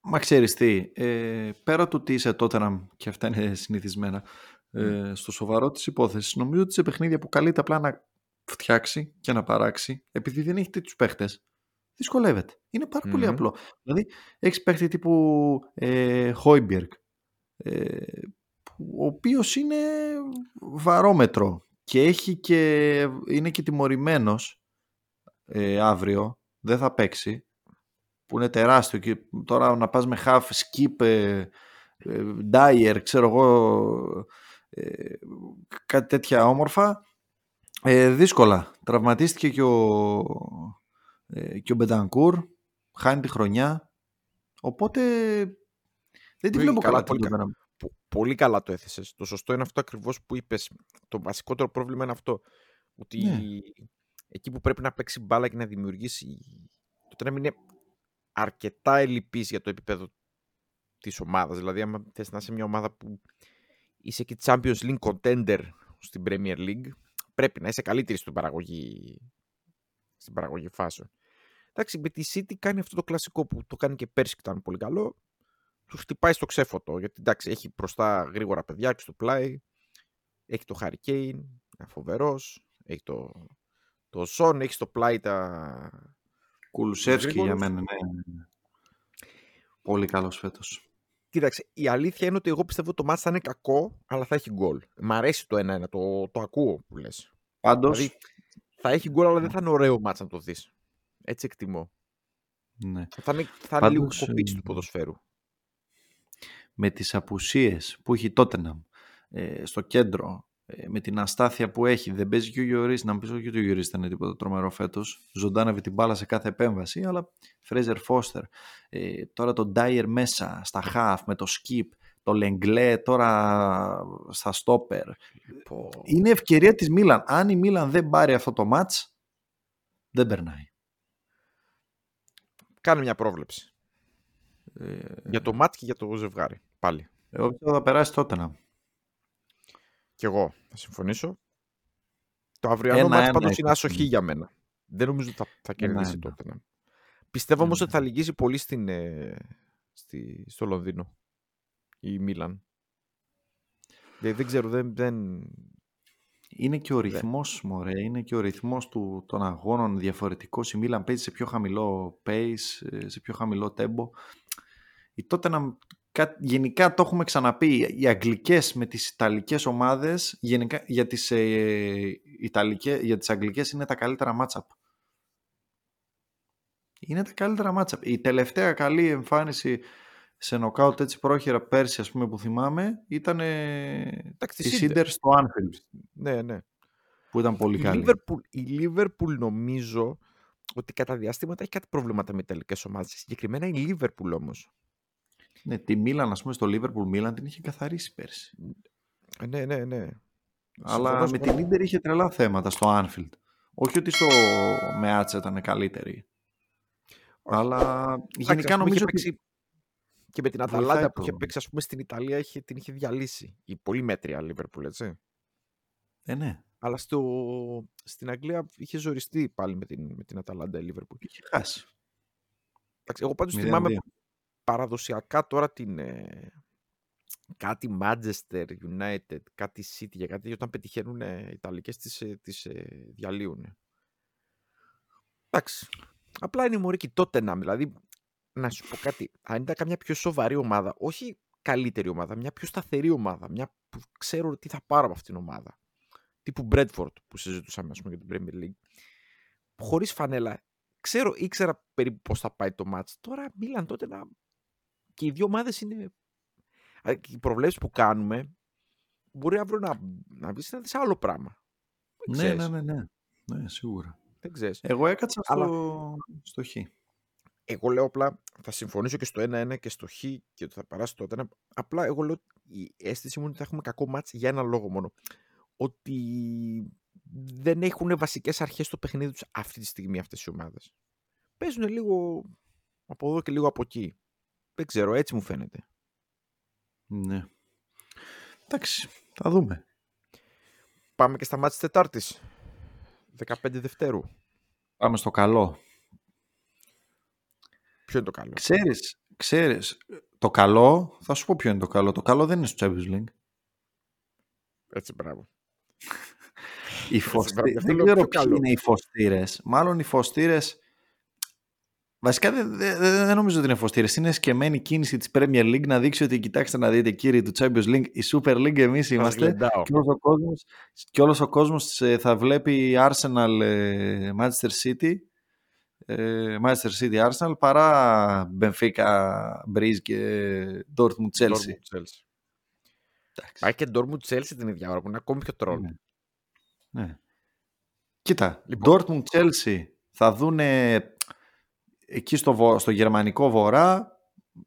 Μα ξέρεις τι, ε, πέρα του ότι είσαι τότε και αυτά είναι συνηθισμένα, ε, στο σοβαρό της υπόθεσης, νομίζω ότι σε παιχνίδια που καλείται απλά να φτιάξει και να παράξει, επειδή δεν έχει τέτοιους παίχτες, δυσκολεύεται. Είναι πάρα πολύ απλό. Δηλαδή, έχεις παίχτη τύπου ε, Χόιμπιερκ, ε, ο οποίος είναι βαρόμετρο και, έχει και είναι και τιμωρημένος ε, αύριο, δεν θα παίξει, που είναι τεράστιο και τώρα να πας με half skip, ε, ε, ξέρω εγώ, ε, κάτι τέτοια όμορφα. Ε, δύσκολα. Τραυματίστηκε και ο, ε, και ο Μπεντανκούρ. Χάνει τη χρονιά. Οπότε δεν τη βλέπω καλά. Πολύ, καλά. πολύ καλά το έθεσες. Το σωστό είναι αυτό ακριβώς που είπες. Το βασικότερο πρόβλημα είναι αυτό. Ότι ναι. εκεί που πρέπει να παίξει μπάλα και να δημιουργήσει το τρέμ είναι αρκετά ελλειπής για το επίπεδο της ομάδας. Δηλαδή, αν θες να είσαι μια ομάδα που είσαι και Champions League contender στην Premier League, πρέπει να είσαι καλύτερη στην παραγωγή, στην παραγωγή φάσεων. Εντάξει, με τη City κάνει αυτό το κλασικό που το κάνει και πέρσι και ήταν πολύ καλό. Του χτυπάει στο ξέφωτο. Γιατί εντάξει, έχει μπροστά γρήγορα παιδιά και στο πλάι. Έχει το Harry Kane, φοβερός. Έχει το, το Son, έχει στο πλάι τα. Κουλουσεύσκι για μένα, ναι. Πολύ καλός φέτος. Κοίταξε, η αλήθεια είναι ότι εγώ πιστεύω ότι το μάτς θα είναι κακό, αλλά θα έχει γκολ. Μ' αρέσει το 1-1, το, το ακούω που λες. Πάντως... Δηλαδή, θα έχει γκολ, αλλά δεν θα είναι ωραίο μάτς να το δεις. Έτσι εκτιμώ. Ναι. Θα είναι, θα είναι λίγο κοπίτσι του ποδοσφαίρου. Με τις απουσίες που έχει τότε ε, στο κέντρο, ε, με την αστάθεια που έχει. Δεν παίζει και ο Γιωρίς, να μην πεις ότι ο Γιωρίς ήταν τίποτα τρομερό φέτος. Ζωντάνευε την μπάλα σε κάθε επέμβαση, αλλά Φρέζερ Φώστερ. Ε, τώρα το Ντάιερ μέσα, στα χαφ, με το σκιπ, το Λεγκλέ τώρα στα στόπερ. Είναι ευκαιρία της Μίλαν. Αν η Μίλαν δεν πάρει αυτό το μάτς, δεν περνάει. Κάνε μια πρόβλεψη. Ε... Για το μάτς και για το ζευγάρι. Πάλι. Εγώ πιστεύω θα περάσει τότε να. Κι εγώ θα συμφωνήσω. Το αυριανό μάτς πάντως είναι άσοχη για μένα. Δεν νομίζω ότι θα, θα κερδίσει τότε. Ναι. Πιστεύω όμως ότι θα λυγίσει πολύ στην, ε, στη, στο Λονδίνο η Μίλαν. Δεν, δεν ξέρω, δεν, δεν... Είναι και ο ρυθμός, μωρέ, είναι και ο ρυθμός του, των αγώνων διαφορετικός. Η Μίλαν παίζει σε πιο χαμηλό pace, ε, σε πιο χαμηλό tempo. Η τότε να γενικά το έχουμε ξαναπεί, οι αγγλικές με τις ιταλικές ομάδες, γενικά για τις, ε, ιταλικές, για τις αγγλικές είναι τα καλύτερα matchup. Είναι τα καλύτερα matchup. Η τελευταία καλή εμφάνιση σε νοκάουτ έτσι πρόχειρα πέρσι, ας πούμε, που θυμάμαι, ήταν Εντάξει, τη τη Σίντερ στο Anfield, Ναι, ναι. που ήταν πολύ Η καλή. Liverpool, η Liverpool νομίζω ότι κατά διαστήματα έχει κάτι προβλήματα με τελικές ομάδες. Συγκεκριμένα η Liverpool όμως. Ναι, τη Μίλαν, ας πούμε, στο Liverpool Μίλαν την είχε καθαρίσει πέρσι. Ε, Ναι, ναι, ναι. Αλλά Συμφωνώ, με συμφωνώ. την Ίντερ είχε τρελά θέματα στο Anfield. Όχι ότι στο Μεάτσα ήταν καλύτερη. Αλλά γενικά Εντάξει, ας πούμε, νομίζω είχε ότι... παίξει και με την βοηθάει Αταλάντα που είχε το- παίξει ας πούμε, στην Ιταλία είχε, την είχε διαλύσει. Η πολύ μέτρια Liverpool, έτσι. Ε, ναι, Αλλά στο, στην Αγγλία είχε ζοριστεί πάλι με την, με την Αταλάντα η Liverpool. είχε χάσει. Εντάξει, εγώ πάντως 0-2. θυμάμαι παραδοσιακά τώρα την ε, κάτι Manchester United, κάτι City για κάτι όταν πετυχαίνουν ε, Ιταλικές τις, ε, τις ε, διαλύουν. Εντάξει. Απλά είναι η μωρική τότε να δηλαδή να σου πω κάτι. Αν ήταν καμιά πιο σοβαρή ομάδα, όχι καλύτερη ομάδα, μια πιο σταθερή ομάδα, μια που ξέρω τι θα πάρω από αυτήν την ομάδα. Τύπου Bradford που συζητούσαμε ας πούμε για την Premier League. Χωρίς φανέλα. Ξέρω, ήξερα περίπου πώς θα πάει το match. Τώρα μίλαν τότε να... Και οι δύο ομάδες είναι... Α, και Οι προβλέψεις που κάνουμε μπορεί αύριο να, να βρεις να δεις άλλο πράγμα. Δεν Ναι, ξέρεις. ναι, ναι, ναι. Ναι, σίγουρα. Δεν ξέρεις. Εγώ έκατσα Αλλά- στο, στο Χ. Εγώ λέω απλά θα συμφωνήσω και στο 1-1 και στο Χ και ότι θα περάσει το 1. Απλά εγώ λέω η αίσθηση μου είναι ότι θα έχουμε κακό μάτς για ένα λόγο μόνο. Ότι δεν έχουν βασικές αρχές στο παιχνίδι τους αυτή τη στιγμή αυτές οι ομάδες. Παίζουν λίγο από εδώ και λίγο από εκεί. Δεν ξέρω, έτσι μου φαίνεται. Ναι. Εντάξει, θα δούμε. Πάμε και στα μάτς της Τετάρτης. 15 Δευτέρου. Πάμε στο καλό. Ποιο είναι το καλό; Ξέρεις, ξέρεις, το καλό, θα σου πω ποιο είναι το καλό. Το καλό δεν είναι στο Champions League. Έτσι, μπράβο. *laughs* Οι φωστι... μπράβο, αυτό Δεν λέω ξέρω πιο ποιοι καλό. είναι οι φωστήρες. Μάλλον οι φωστήρες... Βασικά δεν, δεν, δεν νομίζω ότι είναι φωστήρες. Είναι σκεμμένη κίνηση της Premier League να δείξει ότι κοιτάξτε να δείτε κύριοι του Champions League, η Super League εμείς Σας είμαστε. γλεντάω. Και όλος ο κόσμος, και όλος ο κόσμος ε, θα βλέπει Arsenal ε, Manchester City ε, Manchester City Arsenal παρά Benfica Breeze και Dortmund Chelsea. Dortmund, Chelsea. Πάει και Dortmund Chelsea την ίδια ώρα που είναι ακόμη πιο τρόλ. Ναι. Ναι. Κοίτα, Λοιπόν. Dortmund Chelsea θα δούνε εκεί στο, βο- στο γερμανικό βορρά,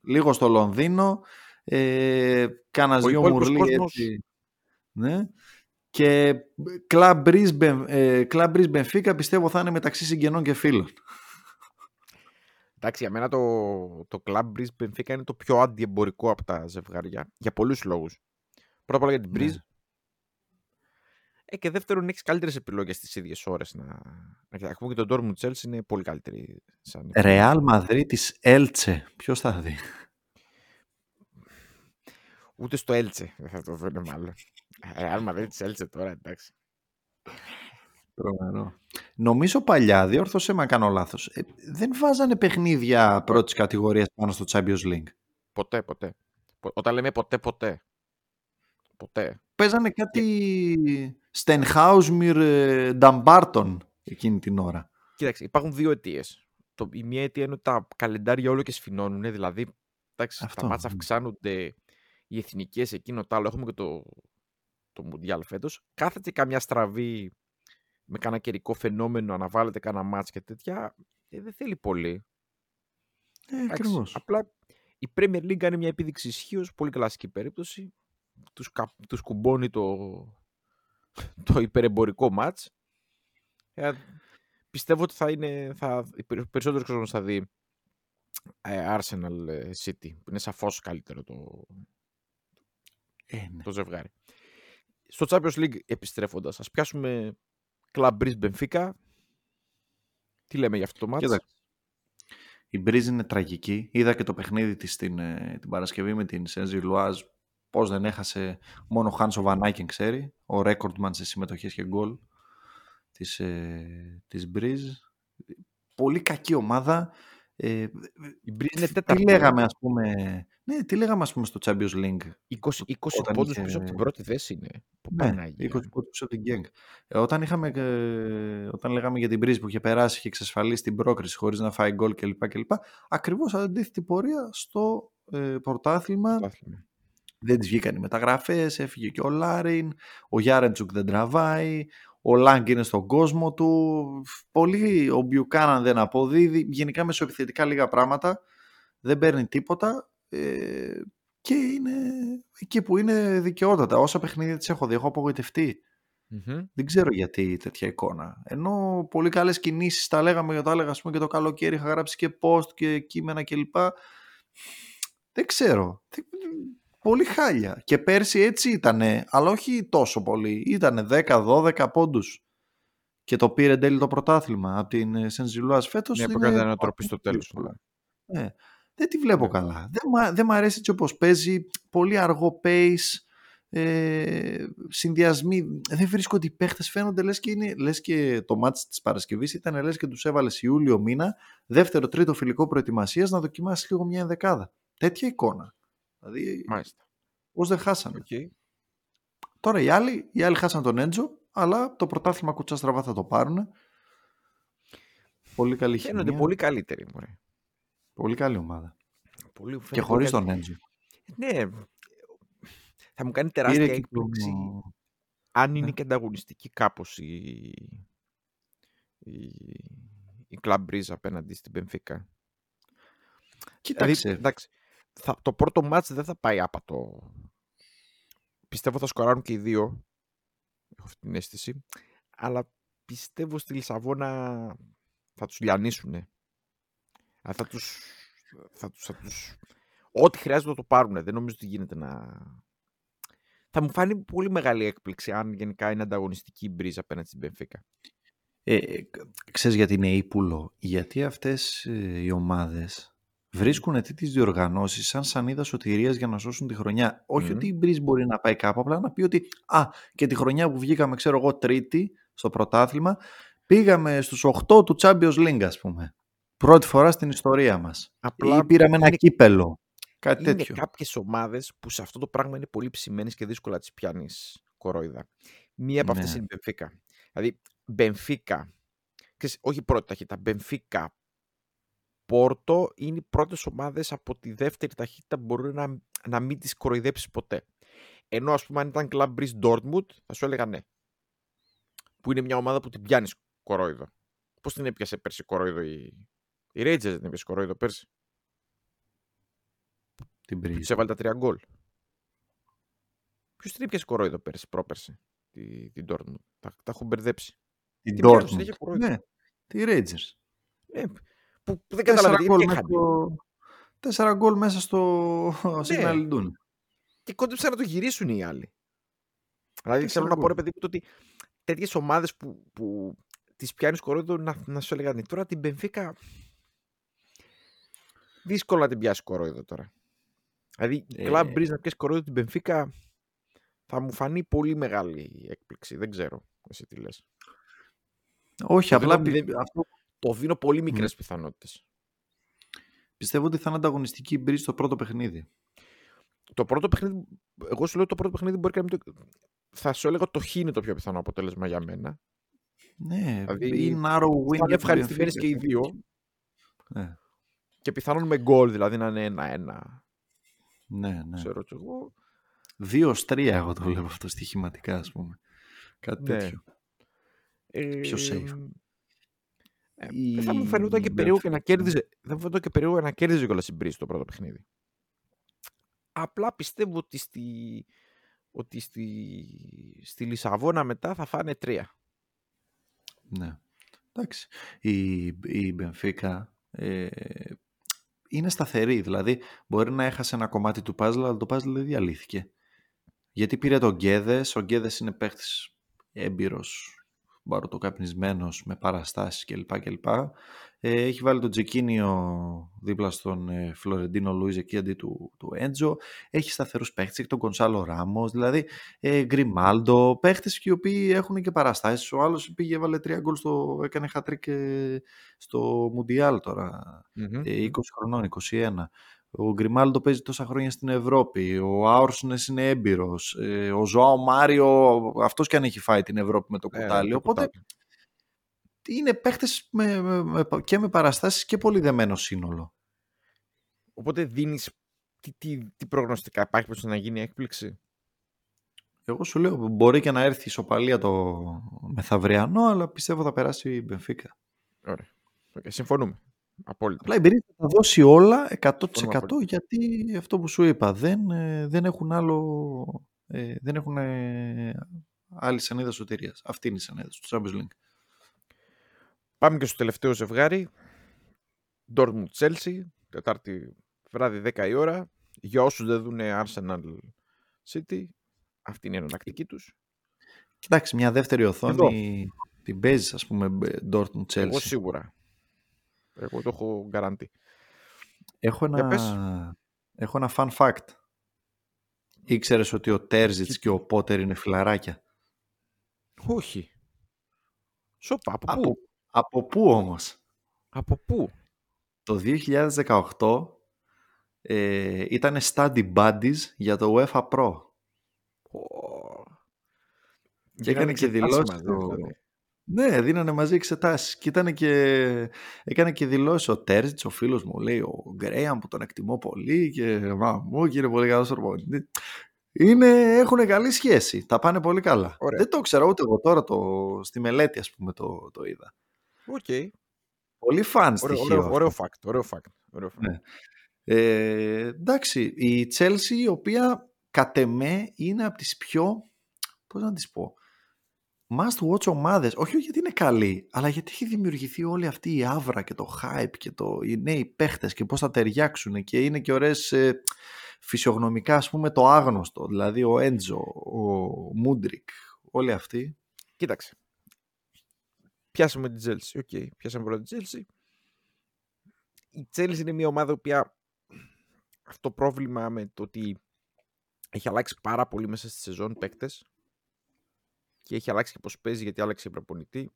λίγο στο Λονδίνο, ε, κάνας Ο δυο υπόλοιπος μουρλί κόσμος- έτσι. Ναι. Και Club Breeze, Ben- ε, Club Breeze Benfica πιστεύω θα είναι μεταξύ συγγενών και φίλων. Εντάξει, για μένα το, το Club Breeze Benfica είναι το πιο αντιεμπορικό από τα ζευγάρια. Για πολλούς λόγους. Πρώτα απ' όλα για την Ναι. Breeze. Ε, και δεύτερον, έχεις καλύτερες επιλογές τις ίδιες ώρες. Να... να κοιτάξουμε και τον Dortmund Chelsea είναι πολύ καλύτερη. Σαν... Real Madrid της Έλτσε. Ποιος θα δει; Ούτε στο Έλτσε δεν θα το δουν μάλλον. Ε, Real Madrid της Έλτσε τώρα, εντάξει. Τρομερό. Νομίζω παλιά, διόρθωσέ με αν κάνω λάθος, ε, δεν βάζανε παιχνίδια πρώτης κατηγορίας πάνω στο Champions League. Ποτέ, ποτέ. Πο- Όταν λέμε ποτέ, ποτέ. Ποτέ. Παίζανε κάτι Στενχάουσμιρ Νταμπάρτον εκείνη την ώρα. Κοίταξε, υπάρχουν δύο αιτίες. Η μία αιτία είναι ότι τα καλεντάρια όλο και σφινώνουν. Δηλαδή, εντάξει, Αυτό, τα μάτσα ναι. αυξάνονται οι εθνικές εκείνο το άλλο. Έχουμε και το, το Μουντιάλ φέτος. Κάθεται καμιά στραβή με κάνα καιρικό φαινόμενο, αναβάλλεται κάνα μάτς και τέτοια. ε, δεν θέλει πολύ. Ε, Εντάξει, ακριβώς. Απλά η Premier League είναι μια επίδειξη ισχύω, πολύ κλασική περίπτωση. Τους, κα- τους κουμπώνει το, *laughs* το υπερεμπορικό μάτς. Ε, πιστεύω ότι θα είναι, θα, περισσότερος κόσμος θα δει ε, Arsenal ε, City, που είναι σαφώς καλύτερο το, Ε, ναι. το ζευγάρι. Στο Champions League επιστρέφοντας, ας πιάσουμε Club Breeze Benfica. Τι λέμε για αυτό το μάτς; Κοίταξε. Η Μπρίζ είναι τραγική. Είδα και το παιχνίδι της την, ε, την Παρασκευή με την Σένζι Λουάζ. Πώς δεν έχασε μόνο ο Χάνσο Βανάκεν ξέρει. Ο ρέκορντμαν σε συμμετοχές και γκολ της, ε, της Μπρίζ. Πολύ κακή ομάδα. Ε, Η Breeze είναι τι τέταρτη. λέγαμε ας πούμε... Ναι, τι λέγαμε ας πούμε στο Champions League. 20, 20 Όταν πόντους είχε- πίσω από την πρώτη θέση είναι. Που Ναι, Παναγία. 20 πόντους πίσω από την Γκέγκ. Ε, όταν, είχαμε, ε, όταν λέγαμε για την Μπρίζ που είχε περάσει και εξασφαλίσει την πρόκριση χωρίς να φάει γκολ κλπ. κλπ ακριβώς αντίθετη πορεία στο ε, πρωτάθλημα. Πρωτάθλημα. Δεν τις βγήκαν οι μεταγραφές, έφυγε και ο Λάριν, ο Γιάρεντσουκ δεν τραβάει, ο Λάγκ είναι στον κόσμο του, πολύ ο Μπιουκάναν δεν αποδίδει, γενικά μεσοεπιθετικά λίγα πράγματα, δεν παίρνει τίποτα ε, και είναι εκεί που είναι δικαιότατα. Όσα παιχνίδια της έχω δει, έχω απογοητευτεί. Μμμ. Δεν ξέρω γιατί τέτοια εικόνα. Ενώ πολύ καλές κινήσεις τα λέγαμε για το έλεγα ας πούμε, και το καλοκαίρι, είχα γράψει και post και κείμενα κλπ. Δεν ξέρω. Δεν- Πολύ χάλια. Και πέρσι έτσι ήτανε, αλλά όχι τόσο πολύ. Ήτανε 10-12 πόντους. Και το πήρε εν τέλει το πρωτάθλημα από την Σενζιλουάς φέτος. Μια που είναι έκανε ανατροπή στο πολύ τέλος. δύσκολα. Ε, δεν τη βλέπω Ναι. καλά. Δεν, μ' δεν μ' αρέσει έτσι όπως παίζει. Πολύ αργό pace. Ε, συνδυασμοί. Δεν βρίσκω ότι οι παίχτες φαίνονται λες και, είναι, λες και το μάτς της Παρασκευής ήταν λες και τους έβαλες Ιούλιο μήνα δεύτερο τρίτο φιλικό προετοιμασίας να δοκιμάσεις λίγο μια ενδεκάδα. Τέτοια εικόνα. Δηλαδή Μάλιστα. πώς δεν χάσανε. Οκ. Τώρα οι άλλοι, οι άλλοι χάσαν τον Έντζο αλλά το πρωτάθλημα κουτσά στραβά θα το πάρουν. Πολύ καλή Φαίνονται χημεία. πολύ καλύτεροι. Μωρέ. Πολύ καλή ομάδα. Πολύ, Και φαίνονται χωρίς πολύ τον Έντζο. Ναι. Θα μου κάνει τεράστια Πήρε και τον- έκπληξη αν είναι Ναι. και ανταγωνιστική κάπως η, η, η Club Breeze απέναντι στην Benfica. Κοίταξε. Δηλαδή, εντάξει, θα, το πρώτο μάτς δεν θα πάει άπατο. Πιστεύω θα σκοράρουν και οι δύο. Έχω αυτή την αίσθηση. Αλλά πιστεύω στη Λισαβόνα θα τους λιανίσουνε. Α, Θα τους, θα τους, θα τους... Ό,τι χρειάζεται να το πάρουν. Δεν νομίζω ότι γίνεται να... Θα μου φάνει πολύ μεγάλη έκπληξη αν γενικά είναι ανταγωνιστική η μπρίζα απέναντι στην Benfica. Ε, ε, ξέρεις γιατί είναι ύπουλο; Γιατί αυτές ε, οι ομάδες βρίσκουν τέτοιες διοργανώσεις σαν σανίδα σωτηρίας για να σώσουν τη χρονιά. Όχι Μμμ. ότι η Μπρίζ μπορεί να πάει κάπου, απλά να πει ότι α, και τη χρονιά που βγήκαμε, ξέρω εγώ, τρίτη στο πρωτάθλημα, πήγαμε στους 8 του Champions League, ας πούμε. Πρώτη φορά στην ιστορία μας. Απλά Ή πήραμε ένα είναι- κύπελο. Κάτι είναι τέτοιο. κάποιες ομάδες που σε αυτό το πράγμα είναι πολύ ψημένες και δύσκολα τις πιάνεις κορόιδα. Μία από αυτές Ναι. είναι η Benfica. Δηλαδή, Benfica, ξέρεις, όχι πρώτη ταχύτητα, Benfica, Πόρτο είναι οι πρώτες ομάδες από τη δεύτερη ταχύτητα που μπορεί να, να μην τις κοροϊδέψεις ποτέ. Ενώ ας πούμε αν ήταν Club Breeze Dortmund θα σου έλεγα ναι. Που είναι μια ομάδα που την πιάνεις κορόιδο. Πώς την έπιασε πέρσι κορόιδο η... Η Rangers δεν την έπιασε κορόιδο πέρσι; Την Που Breeze. της έβαλε τα τρία γκολ. Ποιος την έπιασε κορόιδο πέρσι, πρόπερσι, τη, την Dortmund; Τα, τα έχω μπερδέψει. Την Την πιάνουν Dortmund. συνέχεια κορόιδο. Ναι, τη Rangers. Ναι, που, που δεν Τέσσερα καταλαβαίνω γκολ γιατί μέσα είχαν. στο... Τέσσερα γκολ μέσα στο *laughs* Ναι. Signal Iduna. Και κόντεψαν να το γυρίσουν οι άλλοι. Δηλαδή Τέσσερα θέλω να πω ρε γκολ. παιδί μου το ότι τέτοιες ομάδες που, που τις πιάνεις κορόιδο να, να σου έλεγαν τώρα την Benfica. Δύσκολο να την πιάσει κορόιδο τώρα. Δηλαδή η Ε. Club Breeze να πιάσεις κορόιδο την Benfica θα μου φανεί πολύ μεγάλη έκπληξη. Δεν ξέρω εσύ τι λες. Όχι, Το απλά δίνω πι- μηδέν- αυτό Το δίνω πολύ μικρές πιθανότητες. πιστεύω ότι θα είναι ανταγωνιστική η Breeze στο πρώτο παιχνίδι. Το πρώτο παιχνίδι, εγώ σου λέω το πρώτο παιχνίδι μπορεί και να μην το... Θα σου έλεγα το χ είναι το πιο πιθανό αποτέλεσμα για μένα. Ναι, Δηλαδή, ή narrow win. Θα είναι για την ευχαριστημένες Benfica. και οι δύο. Ναι, Και πιθανόν με γκολ, δηλαδή να είναι ένα-ένα. ναι, ναι. Ξέρω κι εγώ. Δύο τρία εγώ το βλέπω αυτό στοιχηματικά, ας πούμε. Κάτι Ναι. τέτοιο. Ε, Πιο safe. Ε, Η δεν θα μου φαινόταν και περίεργο και να Benfica. κέρδιζε. Δεν θα μου φαινόταν και περίεργο να κέρδιζε κιόλας η Μπρίζ το πρώτο παιχνίδι. Απλά πιστεύω ότι στη, ότι στη, στη Λισαβόνα μετά θα φάνε τρία. Ναι. Εντάξει. Η, η Benfica ε, είναι σταθερή. Δηλαδή, μπορεί να έχασε ένα κομμάτι του puzzle, αλλά το puzzle δεν διαλύθηκε. Γιατί πήρε τον Γκέδες. Ο Γκέδες είναι παίχτης έμπειρος, μπαρωτοκαπνισμένος, με παραστάσεις κλπ. κλπ. Ε, έχει βάλει τον Τζεκίνιο δίπλα στον ε, Φλωρεντίνο Λούιζ εκεί αντί του, του Έντζο. Έχει σταθερούς παίχτες, έχει τον Κονσάλο Ράμος, δηλαδή ε, Γκριμάλντο, παίχτες και οι οποίοι έχουν και παραστάσεις. Ο άλλος πήγε, έβαλε τρία γκολ, στο, έκανε χατρίκ ε, στο Μουντιάλ τώρα, Μμμ. ε, 20 χρονών, 21. Ο Γκριμάλντο παίζει τόσα χρόνια στην Ευρώπη. Ο Άουρσνες είναι έμπειρος. Ε, ο Ζωάο Μάριο, αυτός και αν έχει φάει την Ευρώπη με το Ε, κουτάλι. το Οπότε κουτάλι. είναι παίχτες με, με- με- και με παραστάσεις και πολύ δεμένο σύνολο. Οπότε δίνεις τι, τι, τι προγνωστικά υπάρχει πως να γίνει έκπληξη; Εγώ σου λέω μπορεί και να έρθει η σοπαλία το μεθαυριανό, αλλά πιστεύω θα περάσει η Μπενφίκα. Ωραία. Okay, συμφωνούμε. Απόλυτα. Απλά η Μπερίτα θα δώσει όλα 100% γιατί αυτό που σου είπα δεν, ε, δεν έχουν άλλο ε, δεν έχουν ε, άλλη σανίδα σωτηρίας. Αυτή είναι η σανίδα του Champions League. Πάμε και στο τελευταίο ζευγάρι. Dortmund Chelsea, Τετάρτη βράδυ 10 η ώρα. Για όσους δεν δουν Arsenal City, αυτή είναι η εναλλακτική τους. Κοιτάξτε, μια δεύτερη οθόνη Εδώ. την παίζεις, ας πούμε, Dortmund Chelsea. Εγώ σίγουρα. Εγώ το έχω γκαραντή. Έχω ένα, έχω ένα fun fact. Ήξερες ότι ο Τέρζιτς και ο Πότερ είναι φιλαράκια; Όχι. Σοπα, από, από πού; Από πού όμως; Από πού; Το 2018 ε, ήταν study buddies για το UEFA Pro. Oh. Και έκανε και δηλώσεις. Δηλαδή. Ναι, δίνανε μαζί εξετάσεις. Και, ήταν και... έκανε και δηλώσεις ο Τέρζιτς, ο φίλος μου, λέει ο Γκρέαμ που τον εκτιμώ πολύ και μα μου και είναι πολύ καλός προπονητή. Είναι, έχουν καλή σχέση. Τα πάνε πολύ καλά. Δεν το ξέρω ούτε εγώ τώρα το, στη μελέτη, ας πούμε, το, το είδα. OK. Okay. Πολύ fun στοιχείο. Ωραίο, ωραίο, fact. Ωραίο fact. Ωραίο fact. Ναι. Ε, εντάξει, η Chelsea η οποία κατ' εμέ είναι από τις πιο, πώς να τις πω, must watch ομάδες, όχι γιατί είναι καλή, αλλά γιατί έχει δημιουργηθεί όλη αυτή η αύρα και το hype και το, οι νέοι παίχτες και πώς θα ταιριάξουν και είναι και ωραίες ε, φυσιογνωμικά ας πούμε το άγνωστο, δηλαδή ο Έντζο, ο Μούντρικ, όλοι αυτοί. Κοίταξε, πιάσαμε την Chelsea, OK, okay. πιάσαμε πρώτα την Chelsea. Η Chelsea είναι μια ομάδα που *clears throat* αυτό το πρόβλημα με το ότι έχει αλλάξει πάρα πολύ μέσα στη σεζόν παίκτες και έχει αλλάξει και πώς παίζει γιατί άλλαξε η προπονητή.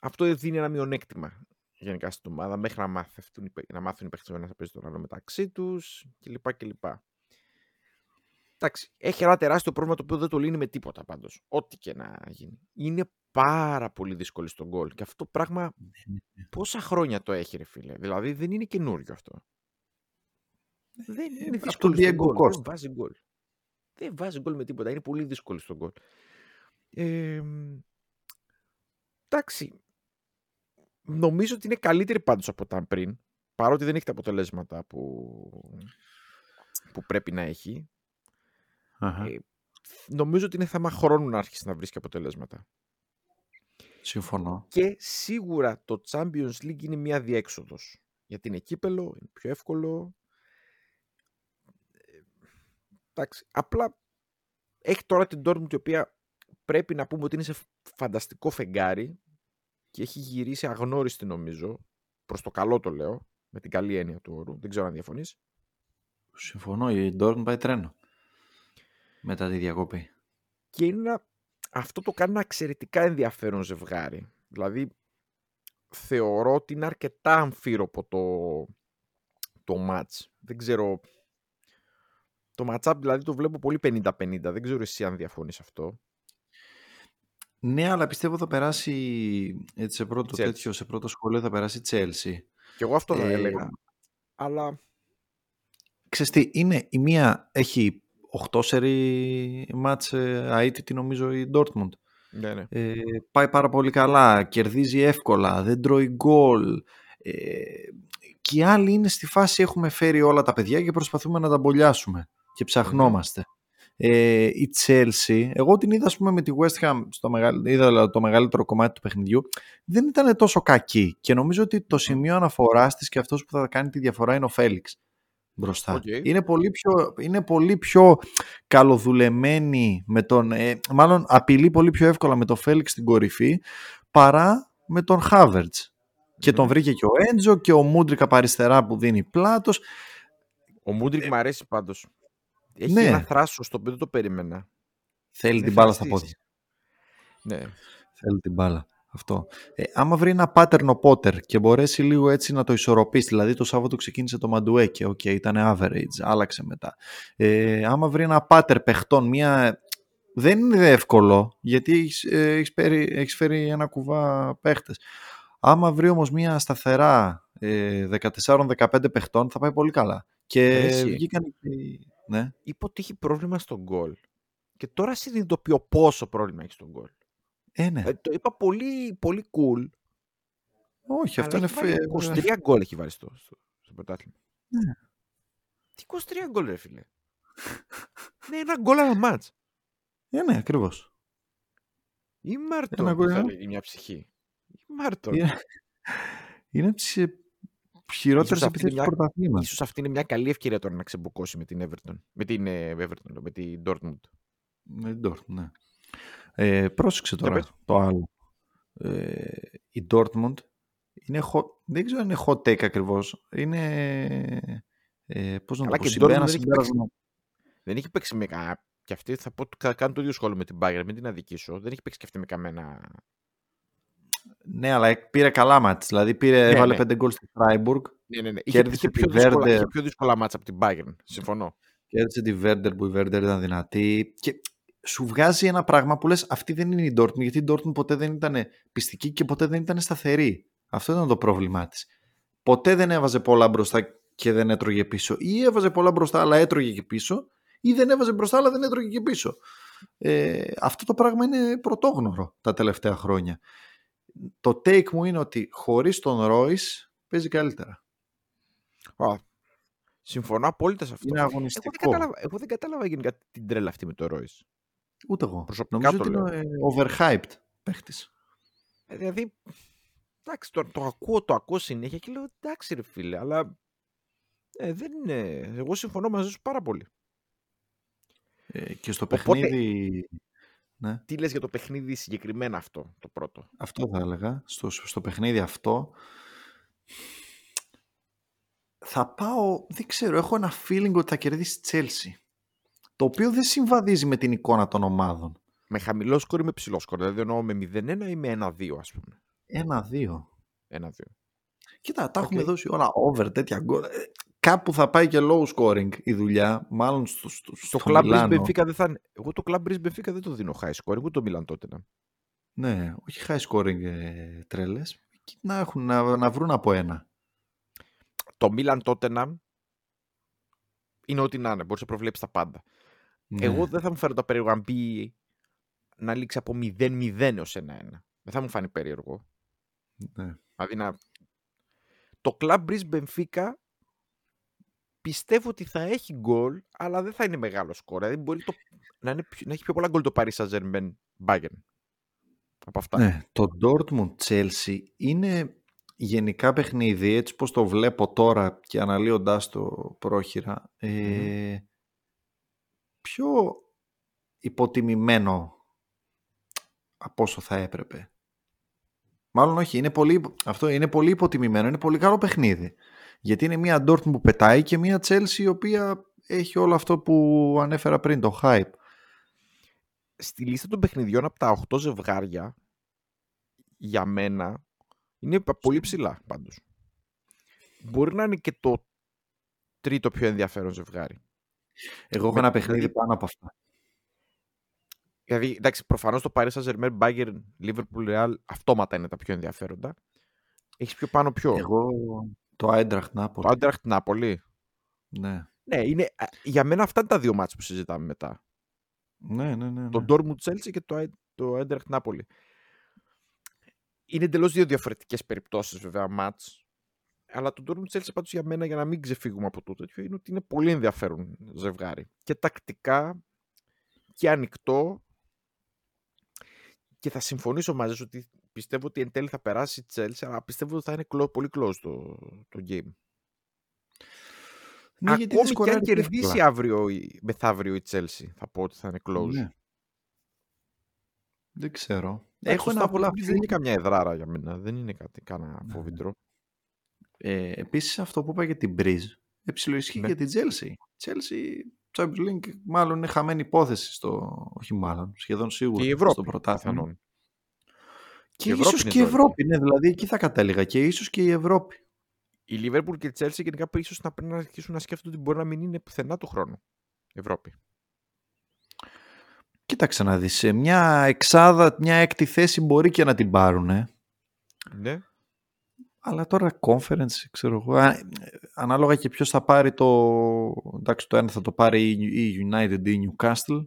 Αυτό δίνει ένα μειονέκτημα γενικά στην ομάδα μέχρι να μάθουν, να μάθουν οι παίκτες να παίζουν τον άλλο μεταξύ τους κλπ. κλπ. Εντάξει, έχει ένα τεράστιο πρόβλημα το οποίο δεν το λύνει με τίποτα πάντως. Ό,τι και να γίνει. Είναι πάρα πολύ δύσκολο στον γκολ. Και αυτό το πράγμα ναι, ναι, ναι. πόσα χρόνια το έχει, ρε φίλε. Δηλαδή δεν είναι καινούριο αυτό. Δεν είναι δύσκολο στον γκολ. Δεν βάζει γκολ. Δεν βάζει γκολ με τίποτα. Είναι πολύ δύσκολο στον γκολ. Ε, εντάξει. Νομίζω ότι είναι καλύτερη πάντως από όταν πριν. Παρότι δεν έχει τα αποτελέσματα που, που πρέπει να έχει. Ε, νομίζω ότι είναι θέμα χρόνου να άρχισει να βρίσκει αποτελέσματα. Συμφωνώ. Και σίγουρα το Champions League είναι μια διέξοδος. Γιατί είναι κύπελο, είναι πιο εύκολο. Ε, εντάξει, απλά έχει τώρα την Dortmund η οποία πρέπει να πούμε ότι είναι σε φανταστικό φεγγάρι και έχει γυρίσει αγνώριστη νομίζω. Προς το καλό το λέω, με την καλή έννοια του όρου. Δεν ξέρω αν διαφωνείς. Συμφωνώ, η Dortmund πάει τρένο μετά τη διακοπή. Και είναι αυτό το κάνει ένα εξαιρετικά ενδιαφέρον ζευγάρι. Δηλαδή, θεωρώ ότι είναι αρκετά αμφίροπο το, το match. Δεν ξέρω... Το match δηλαδή το βλέπω πολύ 50-50. Δεν ξέρω εσύ αν διαφωνείς αυτό. Ναι, αλλά πιστεύω θα περάσει έτσι, σε πρώτο τέτοιο, σε πρώτο σχολείο θα περάσει η Chelsea. Και εγώ αυτό θα ε, έλεγα. Αλλά... Ξέρεις τι, είναι, η μία έχει 8 σερί μάτς ε, αίτητη νομίζω η Dortmund. Ναι, ναι. Ε, πάει πάρα πολύ καλά, κερδίζει εύκολα, δεν τρώει γκολ. Ε, και οι άλλοι είναι στη φάση έχουμε φέρει όλα τα παιδιά και προσπαθούμε να τα μπολιάσουμε και ψαχνόμαστε. Ε, η Chelsea, εγώ την είδα πούμε, με τη West Ham, στο μεγαλ... είδα το μεγαλύτερο κομμάτι του παιχνιδιού, δεν ήταν τόσο κακή και νομίζω ότι το σημείο αναφοράς της και αυτός που θα κάνει τη διαφορά είναι ο Φέληξ μπροστά. Είναι, πολύ πιο, είναι πολύ πιο καλοδουλεμένη με τον, ε, μάλλον απειλεί πολύ πιο εύκολα με τον Φέληξ στην κορυφή παρά με τον Χάβερτς. Και τον βρήκε και ο Έντζο και ο Μούντρικ από αριστερά που δίνει πλάτος. Ο Μούντρικ ε, μου αρέσει πάντως. Έχει ναι. ένα θράσος στο οποίο δεν το περίμενα. Θέλει την μπάλα στα πόδια. Ναι. Θέλει την μπάλα. Αυτό. Ε, άμα βρει ένα pattern ο Potter και μπορέσει λίγο έτσι να το ισορροπήσει, δηλαδή το Σάββατο ξεκίνησε το Μαντουέκε, OK, okay, ήταν average, άλλαξε μετά. Ε, άμα βρει ένα pattern παιχτών, μια... δεν είναι εύκολο, γιατί έχεις, ε, έχεις, φέρει, έχεις φέρει ένα κουβά παίχτες. Άμα βρει όμως μια σταθερά ε, 14-15 παιχτών θα πάει πολύ καλά. Και Εσύ. βγήκαν. Ναι. Είπε ότι έχει πρόβλημα στο γκολ. Και τώρα συνειδητοποιώ πόσο πρόβλημα έχει στο γκολ. Ε, ναι. Ε, το είπα πολύ, πολύ cool. Όχι, αυτό αλλά είναι. έχει βάλει φε- 23 γκολ έχει βάλει στο, στο, στο πρωτάθλημα. Ναι. Τι 23 γκολ, ρε φίλε. ναι, ένα γκολ ένα μάτς. Ε, ναι, ακριβώς. Ή Μάρτον Ένα που γκολ, θα ε. λέγει μια ψυχή. Ή Μάρτον. Είναι, είναι από τι χειρότερες Ίσως αυτή επιθέσει είναι του μια- πρωταθλήματο. Ίσως αυτή είναι μια καλή ευκαιρία τώρα να ξεμποκώσει με την Everton. Με την ε, Everton, με την Dortmund. Με την Dortmund, ναι. Ε, πρόσεξε Για τώρα πες. το άλλο. Ε, η Dortmund είναι hot, δεν ξέρω αν είναι hot take ακριβώς. Είναι, ε, πώς να Καλά, το πω, και η συμπέ- Dortmund ένα δεν έχει συμπέρασμα. Δεν έχει παίξει με κα... Και αυτή θα πω, θα κάνω το ίδιο σχόλιο με την Bayern, μην την αδικήσω. Δεν έχει παίξει και αυτή με καμένα. Ναι, αλλά πήρε καλά μάτς. Δηλαδή πήρε, Ναι, έβαλε ναι. πέντε γκολ στη Freiburg, Ναι, ναι, ναι. Είχε, Κέρδισε είχε, πιο τη δύσκολα, Werder. είχε πιο δύσκολα μάτσα από την Bayern. Συμφωνώ. κέρδισε τη Werder που η Werder ήταν δυνατή και σου βγάζει ένα πράγμα που λες αυτή δεν είναι η Dortmund γιατί η Dortmund ποτέ δεν ήταν πιστική και ποτέ δεν ήταν σταθερή. Αυτό ήταν το πρόβλημά της. Ποτέ δεν έβαζε πολλά μπροστά και δεν έτρωγε πίσω ή έβαζε πολλά μπροστά αλλά έτρωγε και πίσω ή δεν έβαζε μπροστά αλλά δεν έτρωγε και πίσω. Ε, αυτό το πράγμα είναι πρωτόγνωρο τα τελευταία χρόνια. Το take μου είναι ότι χωρίς τον Royce παίζει καλύτερα. Α, συμφωνώ απόλυτα σε αυτό. Είναι Εγώ δεν, αγωνιστικό. κατάλαβα, εγώ δεν κατάλαβα γενικά την τρέλα αυτή με το Royce. Ούτε εγώ. Προσωπικά Νομίζω το ότι είναι ε, overhyped παίχτης. Ε, Δηλαδή, εντάξει, το, το ακούω, το ακούω συνέχεια και λέω εντάξει ρε φίλε, αλλά ε, δεν είναι. Εγώ συμφωνώ μαζί σου πάρα πολύ. Ε, και στο Οπότε- παιχνίδι. Ναι, Τι λες για το παιχνίδι συγκεκριμένα αυτό, το πρώτο; αυτό θα έλεγα. Στο, στο παιχνίδι αυτό. Θα πάω. Δεν ξέρω, έχω ένα feeling ότι θα κερδίσει η Chelsea. Το οποίο δεν συμβαδίζει με την εικόνα των ομάδων. Με χαμηλό σκορ ή με ψηλό σκορ; Δηλαδή εννοώ με 0-1 ή με 1-2, ας πούμε. Ένα-δύο. 1-2. Κοίτα, τα Οκ. έχουμε δώσει όλα over τέτοια γκολ. Ε, Κάπου θα πάει και low scoring η δουλειά. Μάλλον στο, στο, Στο στο Club Breeze Μιλάνο. Benfica δεν θα είναι. Εγώ το Club Breeze Benfica δεν το δίνω high score, ούτε το Milan τότε. Ναι, όχι high scoring ε, τρέλες. Εκεί Να, έχουν, να, να βρουν από ένα. Το Milan Tottenham είναι ό,τι να είναι. Μπορεί να προβλέψει τα πάντα. Ναι. Εγώ δεν θα μου φέρω τα περίεργο αν μπει να λήξει από 0-0 έως 1-1. Δεν θα μου φάνει περίεργο. Ναι. Δηλαδή να... Το Club Breeze Benfica πιστεύω ότι θα έχει γκολ, αλλά δεν θα είναι μεγάλο σκορ. Δηλαδή μπορεί το... να, είναι... πιο- να έχει πιο πολλά γκολ το Paris Saint-Germain Bayern. Από αυτά. Ναι, το Dortmund Chelsea είναι γενικά παιχνίδι έτσι πως το βλέπω τώρα και αναλύοντάς το πρόχειρα ε, πιο υποτιμημένο από όσο θα έπρεπε. Μάλλον όχι, είναι πολύ, αυτό είναι πολύ υποτιμημένο, είναι πολύ καλό παιχνίδι. Γιατί είναι μια Dortmund που πετάει και μια Chelsea η οποία έχει όλο αυτό που ανέφερα πριν, το hype. Στη λίστα των παιχνιδιών από τα 8 ζευγάρια, για μένα, είναι πα- πολύ ψηλά πάντως. Μπορεί να είναι και το τρίτο πιο ενδιαφέρον ζευγάρι. Εγώ έχω Με- ένα παιχνίδι δηλαδή- πάνω από αυτά. Δηλαδή, εντάξει, προφανώς το Paris Saint-Germain, Bayern, Liverpool, Real, αυτόματα είναι τα πιο ενδιαφέροντα. Έχεις πιο πάνω ποιο; Εγώ το Eintracht Το Napoli. Eintracht Napoli. Ναι. Ναι, είναι, α, για μένα αυτά είναι τα δύο μάτς που συζητάμε μετά. Ναι, ναι, ναι. Το ναι. Dortmund Chelsea και το, Ein- το Eintracht Napoli. Είναι εντελώς δύο διαφορετικές περιπτώσεις βέβαια μάτς. Αλλά το Dortmund Chelsea πάντως για μένα, για να μην ξεφύγουμε από το τέτοιο, είναι ότι είναι πολύ ενδιαφέρον ζευγάρι. Και τακτικά και ανοιχτό. Και θα συμφωνήσω μαζί σου ότι πιστεύω ότι εν τέλει θα περάσει η Chelsea, αλλά πιστεύω ότι θα είναι close- πολύ close το, το game. Ναι, γιατί δεν Ακόμη και αν σκοράρει κερδίσει εύκολα. αύριο, η- μεθαύριο η Chelsea, θα πω ότι θα είναι close. Ναι. Δεν ξέρω. Εντάξει, Έχω το ένα Stamford πολλά Bridge δεν είναι καμιά εδράρα για μένα. Δεν είναι κάτι κανένα Ναι. φοβητρό. Ε, επίσης αυτό που είπα για την Breeze, εψιλοισχύει Ναι. για την Chelsea. Chelsea, Champions League, μάλλον είναι χαμένη υπόθεση στο... Όχι μάλλον, σχεδόν σίγουρα Και η Ευρώπη. στο πρωτάθλημα. Πιθανόν. Και, η Ευρώπη ίσως είναι και η ζώρικη. Ευρώπη, ναι, δηλαδή εκεί θα κατέληγα. Και ίσως και η Ευρώπη. Η Liverpool και η Chelsea γενικά ίσως να πρέπει να αρχίσουν να σκέφτονται ότι μπορεί να μην είναι πουθενά του χρόνου. Ευρώπη. Κοίταξε να δεις, σε μια εξάδα, μια έκτη θέση μπορεί και να την πάρουν. Ναι. Αλλά τώρα conference, ξέρω εγώ, ανάλογα και ποιος θα πάρει το... Εντάξει, το ένα θα το πάρει η United ή η Newcastle,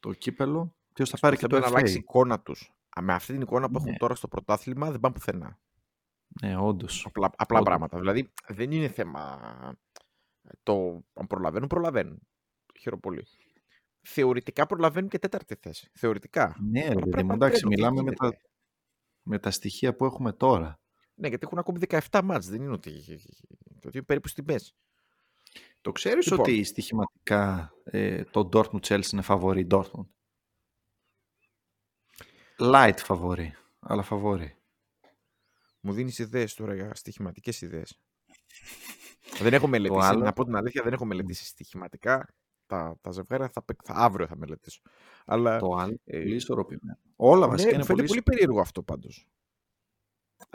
το κύπελο. Ποιος θα πάρει και το FA. να αλλάξει η εικόνα τους. Με αυτή την εικόνα που έχουν ναι. τώρα στο πρωτάθλημα δεν πάνε πουθενά. Ναι, όντως. Απλά, απλά πράγματα. Δηλαδή δεν είναι θέμα το αν προλαβαίνουν, προλαβαίνουν. Χαίρομαι πολύ. Θεωρητικά προλαβαίνουν και τέταρτη θέση. Θεωρητικά. Ναι, ρε εντάξει, μιλάμε με τα, με τα στοιχεία που έχουμε τώρα. Ναι, γιατί έχουν ακόμη 17 μάτς. Δεν είναι ότι, ότι είναι περίπου στη μέση. Το ξέρεις λοιπόν. ότι στοιχηματικά ε, το Dortmund Chelsea είναι φαβορή Dortmund; Light φαβορή, αλλά φαβορή. Μου δίνεις ιδέες τώρα για στοιχηματικές ιδέες. δεν έχω μελετήσει. Άλλο... Να πω την αλήθεια, δεν έχω μελετήσει στοιχηματικά. Τα, τα ζευγάρια θα, θα, αύριο θα μελετήσω. Αλλά, το άλλο. Ε, πολύ ισορροπημένο. Όλα βασικά ναι, είναι πολύ, πολύ περίεργο αυτό πάντως.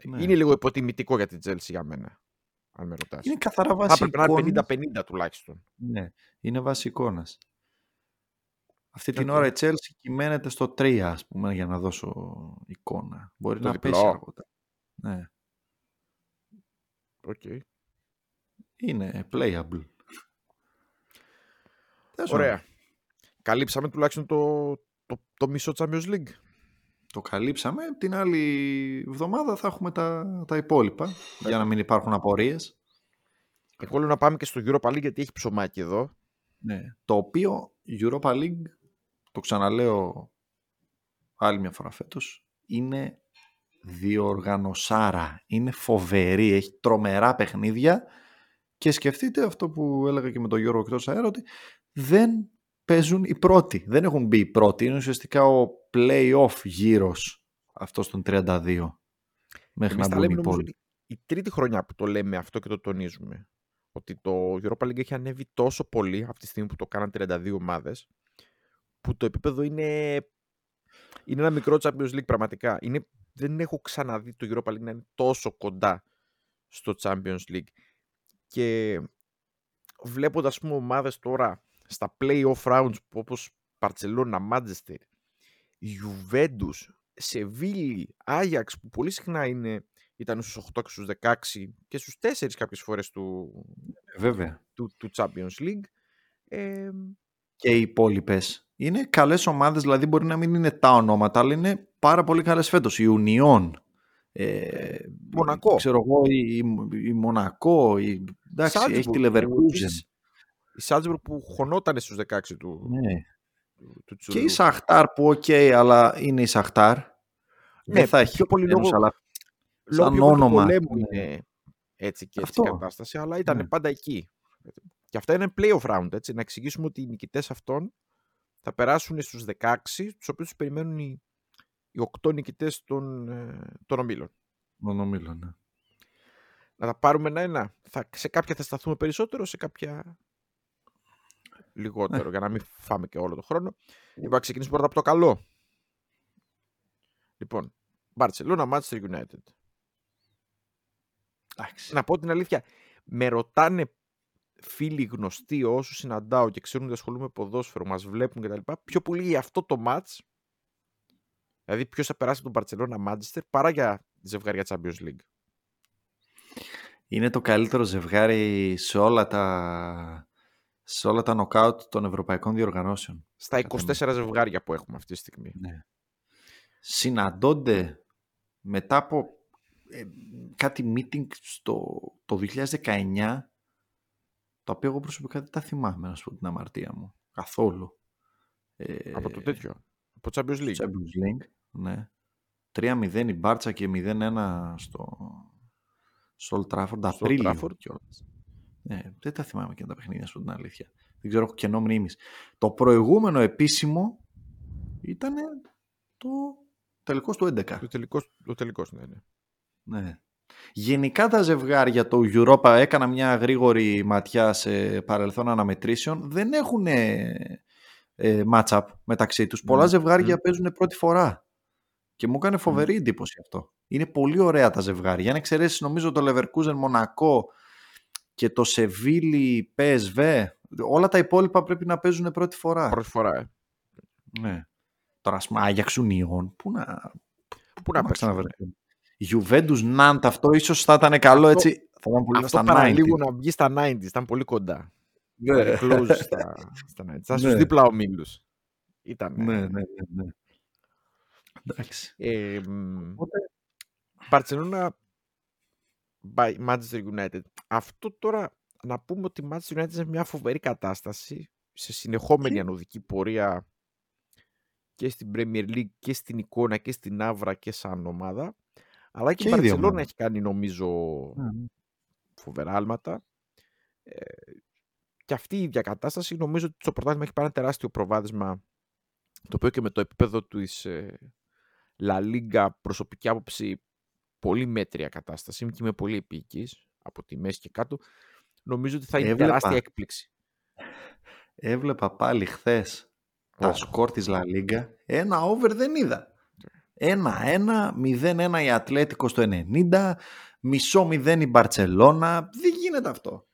Ναι. Είναι λίγο υποτιμητικό για την Chelsea για μένα. Αν με ρωτάς. Είναι καθαρά βασικό. Θα πρέπει να είναι 50-50 τουλάχιστον. Ναι, είναι βασικό να. Αυτή την ώρα η Chelsea κυμαίνεται στο 3, ας πούμε, για να δώσω εικόνα. Μπορεί το να διπλό. πέσει αργότερα. Ναι. OK. Okay. Είναι playable. Ωραία. Καλύψαμε τουλάχιστον το, το, το μισό Champions League. Το καλύψαμε. Την άλλη εβδομάδα θα έχουμε τα, τα υπόλοιπα, για να μην υπάρχουν απορίες. Εγώ λέω να πάμε και στο Europa League, γιατί έχει ψωμάκι εδώ. Ναι. Το οποίο Europa League, το ξαναλέω άλλη μια φορά φέτος, είναι διοργανωσάρα. Είναι φοβερή, έχει τρομερά παιχνίδια και σκεφτείτε αυτό που έλεγα και με τον Γιώργο εκτός αέρα ότι δεν παίζουν οι πρώτοι. Δεν έχουν μπει οι πρώτοι. Είναι ουσιαστικά ο play-off γύρος αυτός των 32 μέχρι Εμείς να μπουν οι υπόλοιποι. Η τρίτη χρονιά που το λέμε αυτό και το τονίζουμε ότι το Europa League έχει ανέβει τόσο πολύ από τη στιγμή που το κάναν 32 ομάδες που το επίπεδο είναι, είναι ένα μικρό Champions League πραγματικά. Είναι δεν έχω ξαναδεί το Europa League να είναι τόσο κοντά στο Champions League. Και βλέποντας, πούμε, ομάδες τώρα στα play-off rounds όπως Barcelona, Manchester, Juventus, Σεβίλη, Άγιαξ που πολύ συχνά είναι, ήταν στους 8 και στους 16 και στους 4 κάποιες φορές του, Βέβαια. του, του Champions League. Ε, και οι υπόλοιπες είναι καλές ομάδες, δηλαδή μπορεί να μην είναι τα ονόματα, αλλά είναι πάρα πολύ καλές φέτος. Η Ουνιόν, ε, Μονακό. Ξέρω εγώ, η, η Μονακό, η, εντάξει, Σάλτσμπουργκ, έχει τη Λεβερκούζεν. Η Σάλτσμπουργκ που χωνόταν στους 16 του, ναι. του, Και η Σαχτάρ που OK, okay, αλλά είναι η Σαχτάρ. Ναι, Δεν θα έχει πιο πολύ λόγο, αλλά λόγω σαν όνομα. Ναι. είναι έτσι και έτσι η κατάσταση, αλλά ήταν ναι. πάντα εκεί. Και αυτά είναι playoff round, έτσι. Να εξηγήσουμε ότι οι νικητές αυτών θα περάσουν στους 16, τους οποίους περιμένουν οι, οι 8 νικητές των, ε, των ομίλων. Των ομίλων, ναι. Να τα πάρουμε ένα-ένα. Θα, σε κάποια θα σταθούμε περισσότερο, σε κάποια λιγότερο, ναι. για να μην φάμε και όλο το χρόνο. Λοιπόν, να ξεκινήσουμε πρώτα από το καλό. Λοιπόν, Barcelona, Manchester United. Να πω την αλήθεια, με ρωτάνε φίλοι γνωστοί, όσους συναντάω και ξέρουν ότι ασχολούμαι με ποδόσφαιρο, μας βλέπουν κτλ. Πιο πολύ για αυτό το match, δηλαδή ποιος θα περάσει από τον Barcelona Manchester, παρά για ζευγάρια Champions League. Είναι το καλύτερο ζευγάρι σε όλα τα, σε όλα τα νοκάουτ των ευρωπαϊκών διοργανώσεων. Στα 24 ζευγάρια που έχουμε αυτή τη στιγμή. Ναι. Συναντώνται μετά από ε, κάτι meeting στο, το 2019 τα οποία εγώ προσωπικά δεν τα θυμάμαι, να σου πω την αμαρτία μου. Καθόλου. Ε, από το τέτοιο. Από το Champions League. Champions League, ναι. 3-0 η Μπάρτσα και 0-1 στο, στο Old Trafford. Απρίλιο κιόλας. Ναι, δεν τα θυμάμαι και τα παιχνίδια, σου την αλήθεια. Δεν ξέρω, έχω κενό μνήμης. Το προηγούμενο επίσημο ήταν το τελικός του 11. Το τελικός, το τελικός ναι, ναι. Ναι. Γενικά τα ζευγάρια του Europa έκανα μια γρήγορη ματιά σε παρελθόν αναμετρήσεων δεν έχουν ε, match-up μεταξύ τους. Πολλά ναι, ζευγάρια mm. παίζουν πρώτη φορά και μου έκανε φοβερή εντύπωση αυτό. Είναι πολύ ωραία τα ζευγάρια. Αν εξαιρέσεις νομίζω το Leverkusen Μονακό και το Σεβίλη PSV, όλα τα υπόλοιπα πρέπει να παίζουν πρώτη φορά. Πρώτη φορά, ε. Ναι. Τώρα, ας πούμε, Άγιαξ Πού να, πού να, να Juventus Nantes αυτό ίσως θα ήταν καλό Αυτό- έτσι. Θα ήταν πολύ Αυτό στα 90. παραλίγο να βγει στα 90s, ήταν πολύ κοντά. Ναι. Ήταν close στα, *laughs* στα 90s. Ήταν στους Ναι. δίπλα ομίλους. Ήταν. ναι, ναι, ναι, ναι. Εντάξει. Ε, μ, Οπότε, Barcelona by Manchester United. Αυτό τώρα να πούμε ότι η Manchester United είναι σε μια φοβερή κατάσταση σε συνεχόμενη Και- ανωδική πορεία και στην Premier League και στην εικόνα και στην άβρα και σαν ομάδα. Αλλά και, Και η οι δύο Barcelona ομάδες. έχει κάνει νομίζω ναι, ναι. φοβερά άλματα. Ε, και αυτή η ίδια κατάσταση νομίζω ότι στο πρωτάθλημα έχει πάρει ένα τεράστιο προβάδισμα το οποίο και με το επίπεδο του εις ε, La Liga προσωπική άποψη πολύ μέτρια κατάσταση και είμαι πολύ επίκης από τη μέση και κάτω νομίζω ότι θα είναι Έβλεπα. τεράστια έκπληξη. Έβλεπα πάλι χθες τα Ω. σκορ της La Liga. Ένα over δεν είδα. Ένα-ένα, 0-1 η Ατλέτικο στο 90, μισό 0 η Μπαρτσελώνα. Δεν γίνεται αυτό.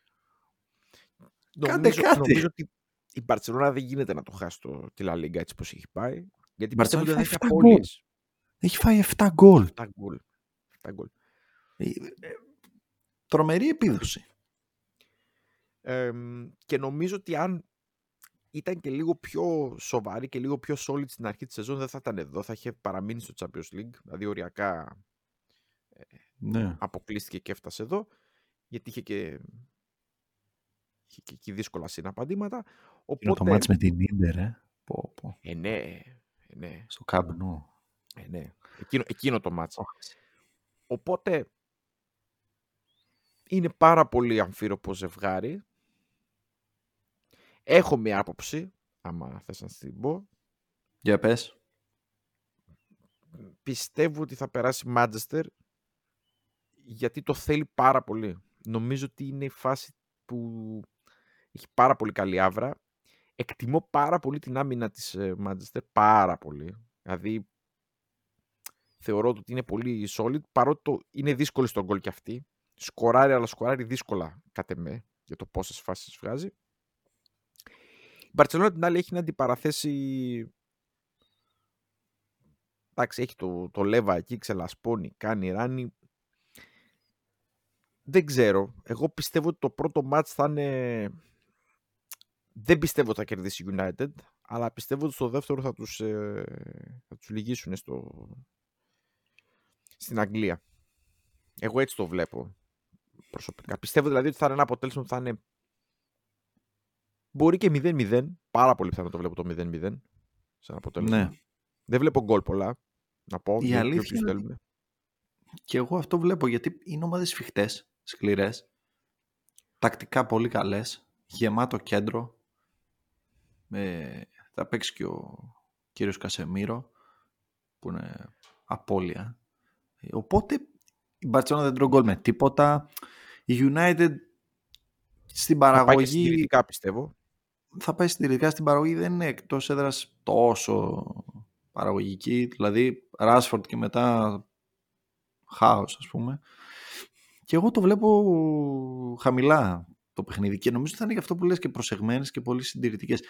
Κάντε νομίζω, κάτι. νομίζω ότι η Barcelona δεν γίνεται να το χάσει το, τη La Liga έτσι πως έχει πάει γιατί Η πιστεύω ότι Barcelona θα έχει έχει 7 γκολ. απώλειες. Έχει φάει 7 γκολ. 7 γκολ. 7 γκολ. Ε, ε, Τρομερή επίδοση. Ε, και νομίζω ότι αν ήταν και λίγο πιο σοβαρή και λίγο πιο solid στην αρχή της σεζόν δεν θα ήταν εδώ, θα είχε παραμείνει στο Champions League, δηλαδή οριακά Ναι. αποκλείστηκε και έφτασε εδώ, γιατί είχε και, είχε και εκεί δύσκολα συναπαντήματα. Είναι το Οπότε, μάτς με την Ίντερ, ε. Πω, πω. ε, ναι, ε, ναι, Στο Καμπνού. ε, ναι. Εκείνο, εκείνο το μάτς. Οπότε είναι πάρα πολύ αμφίροπο ζευγάρι. Έχω μια άποψη, άμα θες να την πω. Για πες. Πιστεύω ότι θα περάσει Μάντζεστερ γιατί το θέλει πάρα πολύ. Νομίζω ότι είναι η φάση που έχει πάρα πολύ καλή άβρα. Εκτιμώ πάρα πολύ την άμυνα της Μάντζεστερ, πάρα πολύ. Δηλαδή θεωρώ ότι είναι πολύ solid, παρότι το είναι δύσκολη στον γκολ κι αυτή. Σκοράρει, αλλά σκοράρει δύσκολα κατ' εμέ για το πόσες φάσεις βγάζει. Η Μπαρτσελόνα την άλλη έχει να αντιπαραθέσει Εντάξει, έχει το, το Λέβα εκεί, ξελασπώνει, κάνει ράνι. Δεν ξέρω. Εγώ πιστεύω ότι το πρώτο μάτς θα είναι... Δεν πιστεύω ότι θα κερδίσει η United, αλλά πιστεύω ότι στο δεύτερο θα τους, ε, θα τους λυγίσουν στο... στην Αγγλία. Εγώ έτσι το βλέπω προσωπικά. Πιστεύω δηλαδή ότι θα είναι ένα αποτέλεσμα που θα είναι μπορεί και 0-0. Πάρα πολύ πιθανό το βλέπω το 0-0 σαν αποτέλεσμα. Ναι. Δεν βλέπω γκολ πολλά. Να πω. Η για- για αλήθεια όποιους είναι θέλουν. Και εγώ αυτό βλέπω γιατί είναι ομάδες σφιχτές, σκληρές, τακτικά πολύ καλές, γεμάτο κέντρο. Ε, θα παίξει και ο κύριος Κασεμίρο που είναι απώλεια. Ε, Οπότε η Barcelona δεν τρώει γκολ με τίποτα. Η United στην Θα πάει και παραγωγή συντηρητικά πιστεύω. Θα πάει συντηρητικά στην παραγωγή δεν είναι εκτός έδρας τόσο παραγωγική. Δηλαδή Ράσφορντ και μετά χάος ας πούμε. Και εγώ το βλέπω χαμηλά το παιχνίδι και νομίζω ότι θα είναι γι' αυτό που λες και προσεγμένες και πολύ συντηρητικές.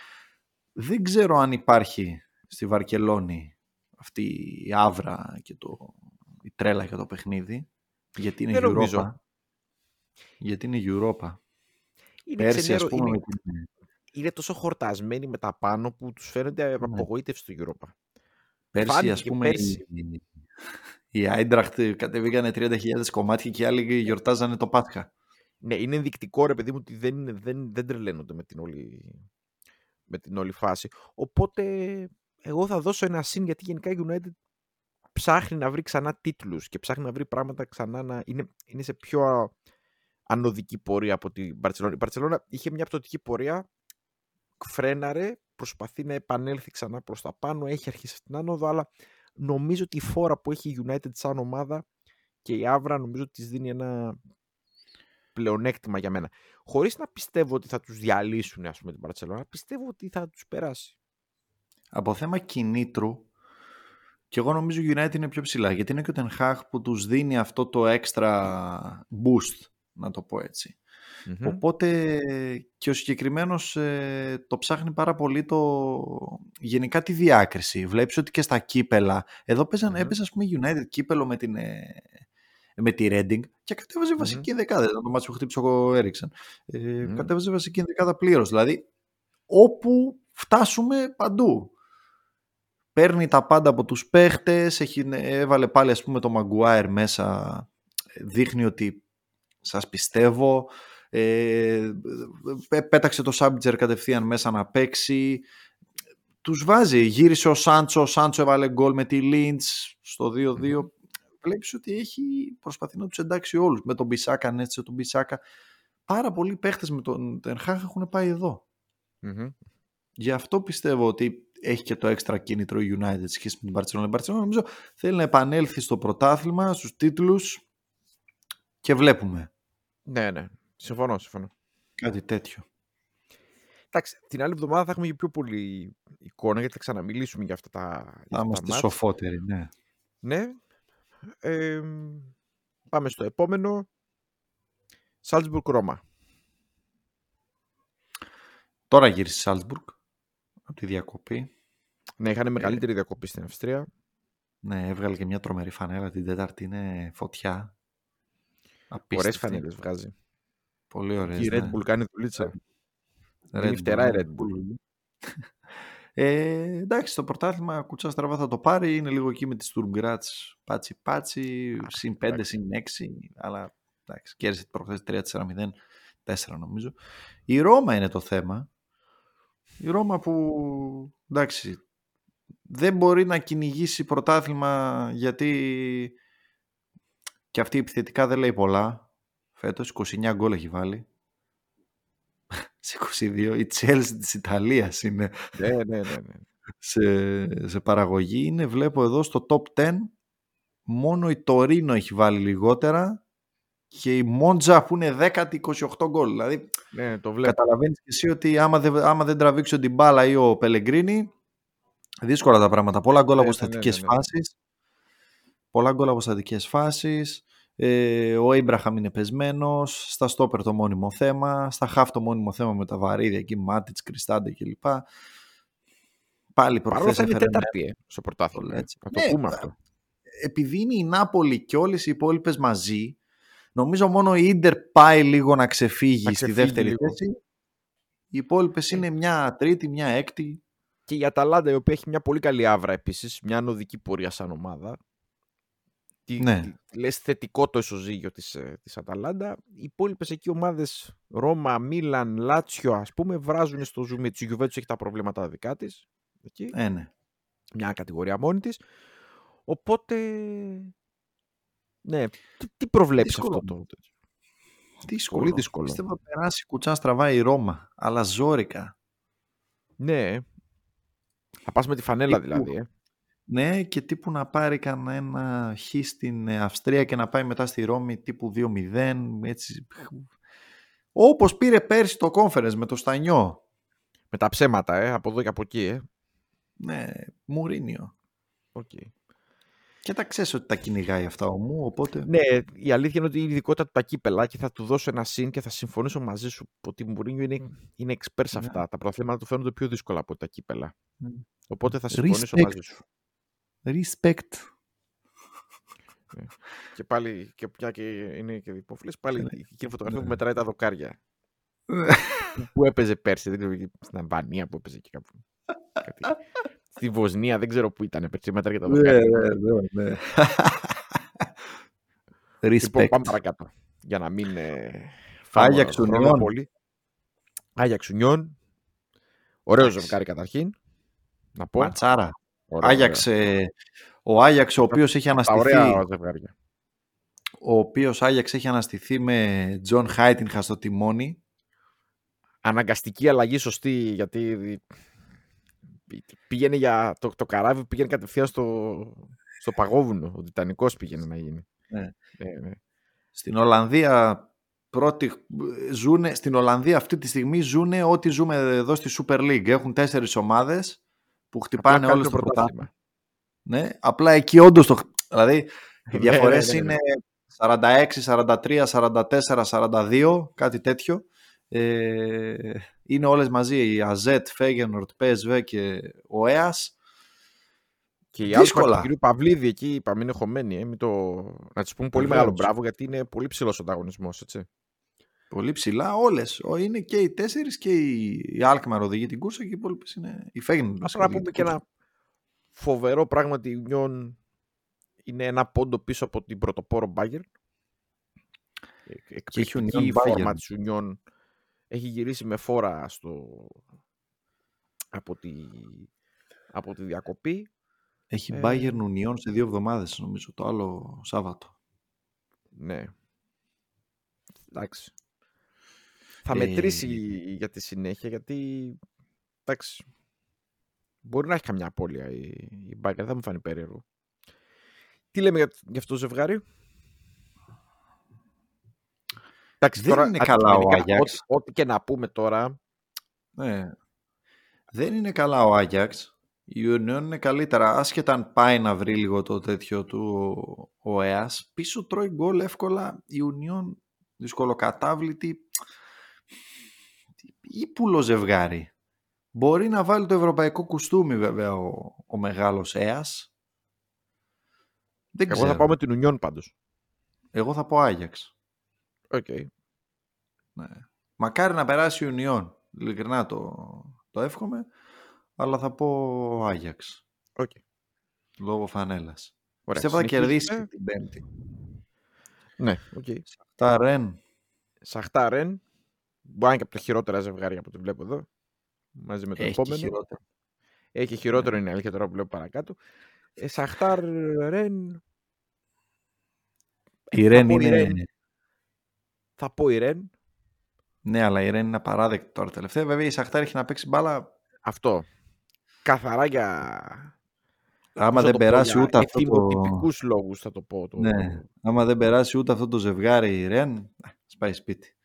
Δεν ξέρω αν υπάρχει στη Βαρκελόνη αυτή η άβρα και το, η τρέλα για το παιχνίδι γιατί είναι Δεν Europa. Νομίζω. γιατί είναι Europa. Είναι, Πέρσι ξενέρο- ας πούμε είναι, με την- είναι τόσο χορτασμένοι με τα πάνω που τους φαίνεται απογοήτευση στο Europa. Πέρσι, Φάνηκε ας και πούμε, πέρσι. η, η Άιντραχτ κατεβήκανε 30.000 κομμάτια και οι άλλοι γιορτάζανε το Πάσχα. Ναι, είναι ενδεικτικό ρε παιδί μου ότι δεν, είναι- δεν, δεν τρελαίνονται με την, όλη, με την όλη φάση. Οπότε εγώ θα δώσω ένα συν γιατί γενικά η United ψάχνει να βρει ξανά τίτλους και ψάχνει να βρει πράγματα ξανά να είναι, είναι σε πιο α- ανωδική πορεία από την Barcelona. Η Barcelona είχε μια πτωτική πορεία, φρέναρε, προσπαθεί να επανέλθει ξανά προς τα πάνω, έχει αρχίσει αυτήν την άνοδο, αλλά νομίζω ότι η φόρα που έχει η United σαν ομάδα και η Άβρα νομίζω ότι της δίνει ένα πλεονέκτημα για μένα. Χωρίς να πιστεύω ότι θα τους διαλύσουν ας πούμε την Barcelona, πιστεύω ότι θα τους περάσει. Από θέμα κινήτρου, και εγώ νομίζω η United είναι πιο ψηλά, γιατί είναι και ο Ten Hag που τους δίνει αυτό το έξτρα boost, να το πω έτσι. Μμμ. Οπότε και ο συγκεκριμένος ε, το ψάχνει πάρα πολύ το, γενικά τη διάκριση. Βλέπεις ότι και στα κύπελα, εδώ παίζαν, Μμμ. έπαιζε ας πούμε η United κύπελο με την, ε, με τη Reading και κατέβαζε mm-hmm. βασική δεκάδα. Ήταν το μάτσο που χτύπησε ο Έριξαν. Ε, mm-hmm. Κατέβαζε βασική δεκάδα πλήρως. Δηλαδή, όπου φτάσουμε παντού. Παίρνει τα πάντα από τους παίχτες, έχει, έβαλε πάλι ας πούμε το Maguire μέσα, δείχνει ότι σας πιστεύω, ε, πέταξε το Σάμπιτζερ κατευθείαν μέσα να παίξει, τους βάζει, γύρισε ο Σάντσο, ο Σάντσο έβαλε γκολ με τη Λίντς στο 2-2, βλέπεις ότι έχει προσπαθεί να τους εντάξει όλους, με τον Μπισάκα, έτσι, τον Μπισάκα, πάρα πολλοί παίχτες με τον Τενχάχ έχουν πάει Γι' αυτό πιστεύω ότι έχει και το έξτρα κίνητρο United σχέση με την Barcelona. Η Barcelona νομίζω θέλει να επανέλθει στο πρωτάθλημα, στους τίτλους και βλέπουμε. Ναι, ναι. Συμφωνώ, συμφωνώ. Κάτι τέτοιο. Εντάξει, την άλλη εβδομάδα θα έχουμε πιο πολύ εικόνα γιατί θα ξαναμιλήσουμε για αυτά τα. Θα είμαστε σοφότεροι, ναι. Ναι. Ε, πάμε στο επόμενο. Salzburg Ρώμα. Τώρα γύρισε η Salzburg από τη διακοπή. Ναι, είχαν μεγαλύτερη διακοπή στην Αυστρία. Ναι, έβγαλε και μια τρομερή φανέλα την Τέταρτη. Είναι φωτιά. Ωραίες φανέλες βγάζει. Πολύ ωραίες. Η Red ναι. Bull κάνει δουλίτσα. Είναι φτερά η Red Bull. Ε, εντάξει, το πρωτάθλημα κουτσάς στραβά θα το πάρει. Είναι λίγο εκεί με τη Sturm πάτσι πάτσι, συν 5, συν 6. Αλλά εντάξει, κέρδισε προχθές 3-4-0, 4 νομίζω. Η Ρώμα είναι το θέμα. Η Ρώμα που εντάξει δεν μπορεί να κυνηγήσει πρωτάθλημα γιατί και αυτή επιθετικά δεν λέει πολλά. Φέτος 29 γκολ έχει βάλει. Σε 22. Η Chelsea της Ιταλίας είναι. Ναι, ναι, ναι. ναι. σε, σε παραγωγή είναι. Βλέπω εδώ στο top 10 μόνο η Τωρίνο έχει βάλει λιγότερα και η Μόντζα που είναι 10η 28 γκολ. Δηλαδή, ναι, το βλέπω. καταλαβαίνεις και εσύ ότι άμα δεν, άμα δεν τραβήξει ο Ντιμπάλα ή ο Πελεγκρίνη, δύσκολα τα πράγματα. Πολλά γκολ από στατικές φάσεις. Πολλά γκολ από στατικές φάσεις. Ε, ο Έμπραχαμ είναι πεσμένος. Στα στόπερ το μόνιμο θέμα. Στα χάφ το μόνιμο θέμα με τα βαρύδια εκεί, Μάτιτς, Κριστάντε κλπ. Πάλι προχθές έφερε. Είναι τέταρτη ε, στο πρωτάθλημα. Έτσι. Να το ναι, πούμε αυτό. Επειδή είναι η Νάπολη και όλες οι υπόλοιπες μαζί, Νομίζω μόνο η Ίντερ πάει λίγο να ξεφύγει, στη δεύτερη θέση. Οι υπόλοιπες είναι μια τρίτη, μια έκτη. Και η Αταλάντα, η οποία έχει μια πολύ καλή άβρα επίσης, μια ανωδική πορεία σαν ομάδα. Τι, ναι. λες θετικό το ισοζύγιο της, ε, της Αταλάντα. Οι υπόλοιπες εκεί ομάδες Ρώμα, Μίλαν, Λάτσιο ας πούμε βράζουν στο ζουμί της. Η Γιουβέντους έχει τα προβλήματα δικά της. Εκεί. Ε, ναι. Μια κατηγορία μόνη της. Οπότε ναι, τι, τι προβλέψει αυτό το. Δύσκολο. Πολύ δύσκολο. Πιστεύω να περάσει κουτσά στραβά η Ρώμα, αλλά ζόρικα. Ναι. Θα πας με τη φανέλα δηλαδή. Ε. Ναι, και τύπου να πάρει κανένα χ στην Αυστρία και να πάει μετά στη Ρώμη τύπου 2-0. Έτσι. Όπως πήρε πέρσι το conference με το Στανιό. Με τα ψέματα, ε, από εδώ και από εκεί. Ε. Ναι, Μουρίνιο. Okay. Και τα ξέρεις ότι τα κυνηγάει αυτά μου, οπότε. Ναι, η αλήθεια είναι ότι η ειδικότητα του τα κύπελα και θα του δώσω ένα συν και θα συμφωνήσω μαζί σου ότι η Μουρίνιο είναι, είναι expert σε ναι. αυτά. Τα πρωταθλήματα του φαίνονται πιο δύσκολα από τα κύπελα. Ναι. Οπότε θα συμφωνήσω Respect. μαζί σου. Respect. Ναι. και πάλι, και πια και είναι και υπόφυλε, πάλι ναι. εκείνη φωτογραφία που μετράει τα δοκάρια. που έπαιζε πέρσι, δεν ξέρω, στην Αλβανία που έπαιζε και κάπου. Στη Βοσνία, δεν ξέρω πού ήταν. Πέρσι μέτρα για τα ναι, ναι, ναι, ναι. Λοιπόν, πάμε παρακάτω. Για να μην ε, Άγιαξ Ουνιόν. Πολύ. Άγιαξ Ουνιόν. Ωραίο ζευγάρι καταρχήν. Να πω. Ματσάρα. Άγιαξ, ε, ο Άγιαξ ο οποίος έχει αναστηθεί. Ωραία ζευγάρια. Ο οποίος Άγιαξ έχει αναστηθεί με Τζον Χάιτινχα στο τιμόνι. Αναγκαστική αλλαγή σωστή γιατί πήγαινε για το, το καράβι πήγαινε κατευθείαν στο, στο παγόβουνο. Ο Τιτανικός πήγαινε να γίνει. Ναι. Ναι, ναι. Στην Ολλανδία πρώτη, ζουνε, στην Ολλανδία αυτή τη στιγμή ζουνε ό,τι ζούμε εδώ στη Super League. Έχουν τέσσερις ομάδες που χτυπάνε όλο το πρωτάθλημα. Ναι, απλά εκεί όντως το... Δηλαδή, οι διαφορές είναι 46, 43, 44, 42, κάτι τέτοιο. Ε, είναι όλες μαζί η ΑΖΕΤ, Φέγενορτ, PSV και ο ΕΑΣ Και οι άλλοι Δύσκολα. του κ. Παυλίδη εκεί, είπαμε, είναι χωμένοι. Ε, μην το... Να τους πούμε πολύ Βεβαίως. μεγάλο μπράβο γιατί είναι πολύ ψηλός ο ανταγωνισμός. Πολύ ψηλά όλες. Ο- Είναι και οι τέσσερις και η, η Alkmaar οδηγεί την κούρσα και οι υπόλοιπες είναι η Φέγγιν. Απλά να πούμε και ένα φοβερό πράγμα ότι η Union είναι ένα πόντο πίσω από την πρωτοπόρο Bayern. Και έχει Εκπληκτική Union φόρμα Bayern. της Union. Έχει γυρίσει με φόρα στο... από, τη... από τη διακοπή. Έχει Ε, Bayern Union σε δύο εβδομάδες νομίζω το άλλο Σάββατο. Ναι. Εντάξει. Θα Ε, μετρήσει για τη συνέχεια γιατί εντάξει, μπορεί να έχει καμιά απώλεια η, η Bayern, δεν θα μου φανεί περίεργο. Τι λέμε για, για αυτό το ζευγάρι; Εντάξει, Δεν είναι καλά ο αντικειμενικά, Άγιαξ. Ό,τι, ό,τι και να πούμε τώρα, Ναι. Δεν είναι καλά ο Άγιαξ. Η Union είναι καλύτερα. Άσχετα αν πάει να βρει λίγο το τέτοιο του ο ΕΑΣ. Πίσω τρώει γκολ εύκολα. Η Union δυσκολοκατάβλητη. Ήπουλο ζευγάρι. Μπορεί να βάλει το ευρωπαϊκό κουστούμι βέβαια ο, ο μεγάλος ΕΑΣ. Δεν εγώ ξέρω. θα πάω με την Union πάντως. Εγώ θα πω Άγιαξ. Οκ. Ναι. Μακάρι να περάσει η Union. Ειλικρινά το, το εύχομαι. Αλλά θα πω Άγιαξ. Οκ. Λόγω φανέλας. Ωραία, Πιστεύω θα συνεχίζουμε. κερδίσει την Πέμπτη. Ναι, οκ. Τα Ρεν. Σαχτάρ Ρεν. Μπορεί να είναι και από τα χειρότερα ζευγάρια από ό,τι βλέπω εδώ. Μαζί με το Έχει και επόμενο. χειρότερο. Έχει χειρότερο είναι η αλήθεια τώρα που βλέπω παρακάτω. Ε, Σαχτάρ Ρεν. Η Ρεν πω η είναι... Ρεν. Θα πω η Ρεν. Ναι, αλλά η Ρεν είναι απαράδεκτη τώρα τελευταία. Βέβαια η Σαχτάρ έχει να παίξει μπάλα. Αυτό. Καθαρά για. Άμα πώς θα δεν το πω, περάσει για ούτε αυτό το... εθιμοτυπικούς λόγους θα το πω. Το... Ναι. Άμα δεν περάσει ούτε αυτό το ζευγάρι η Ρεν, α, σπάει σπίτι.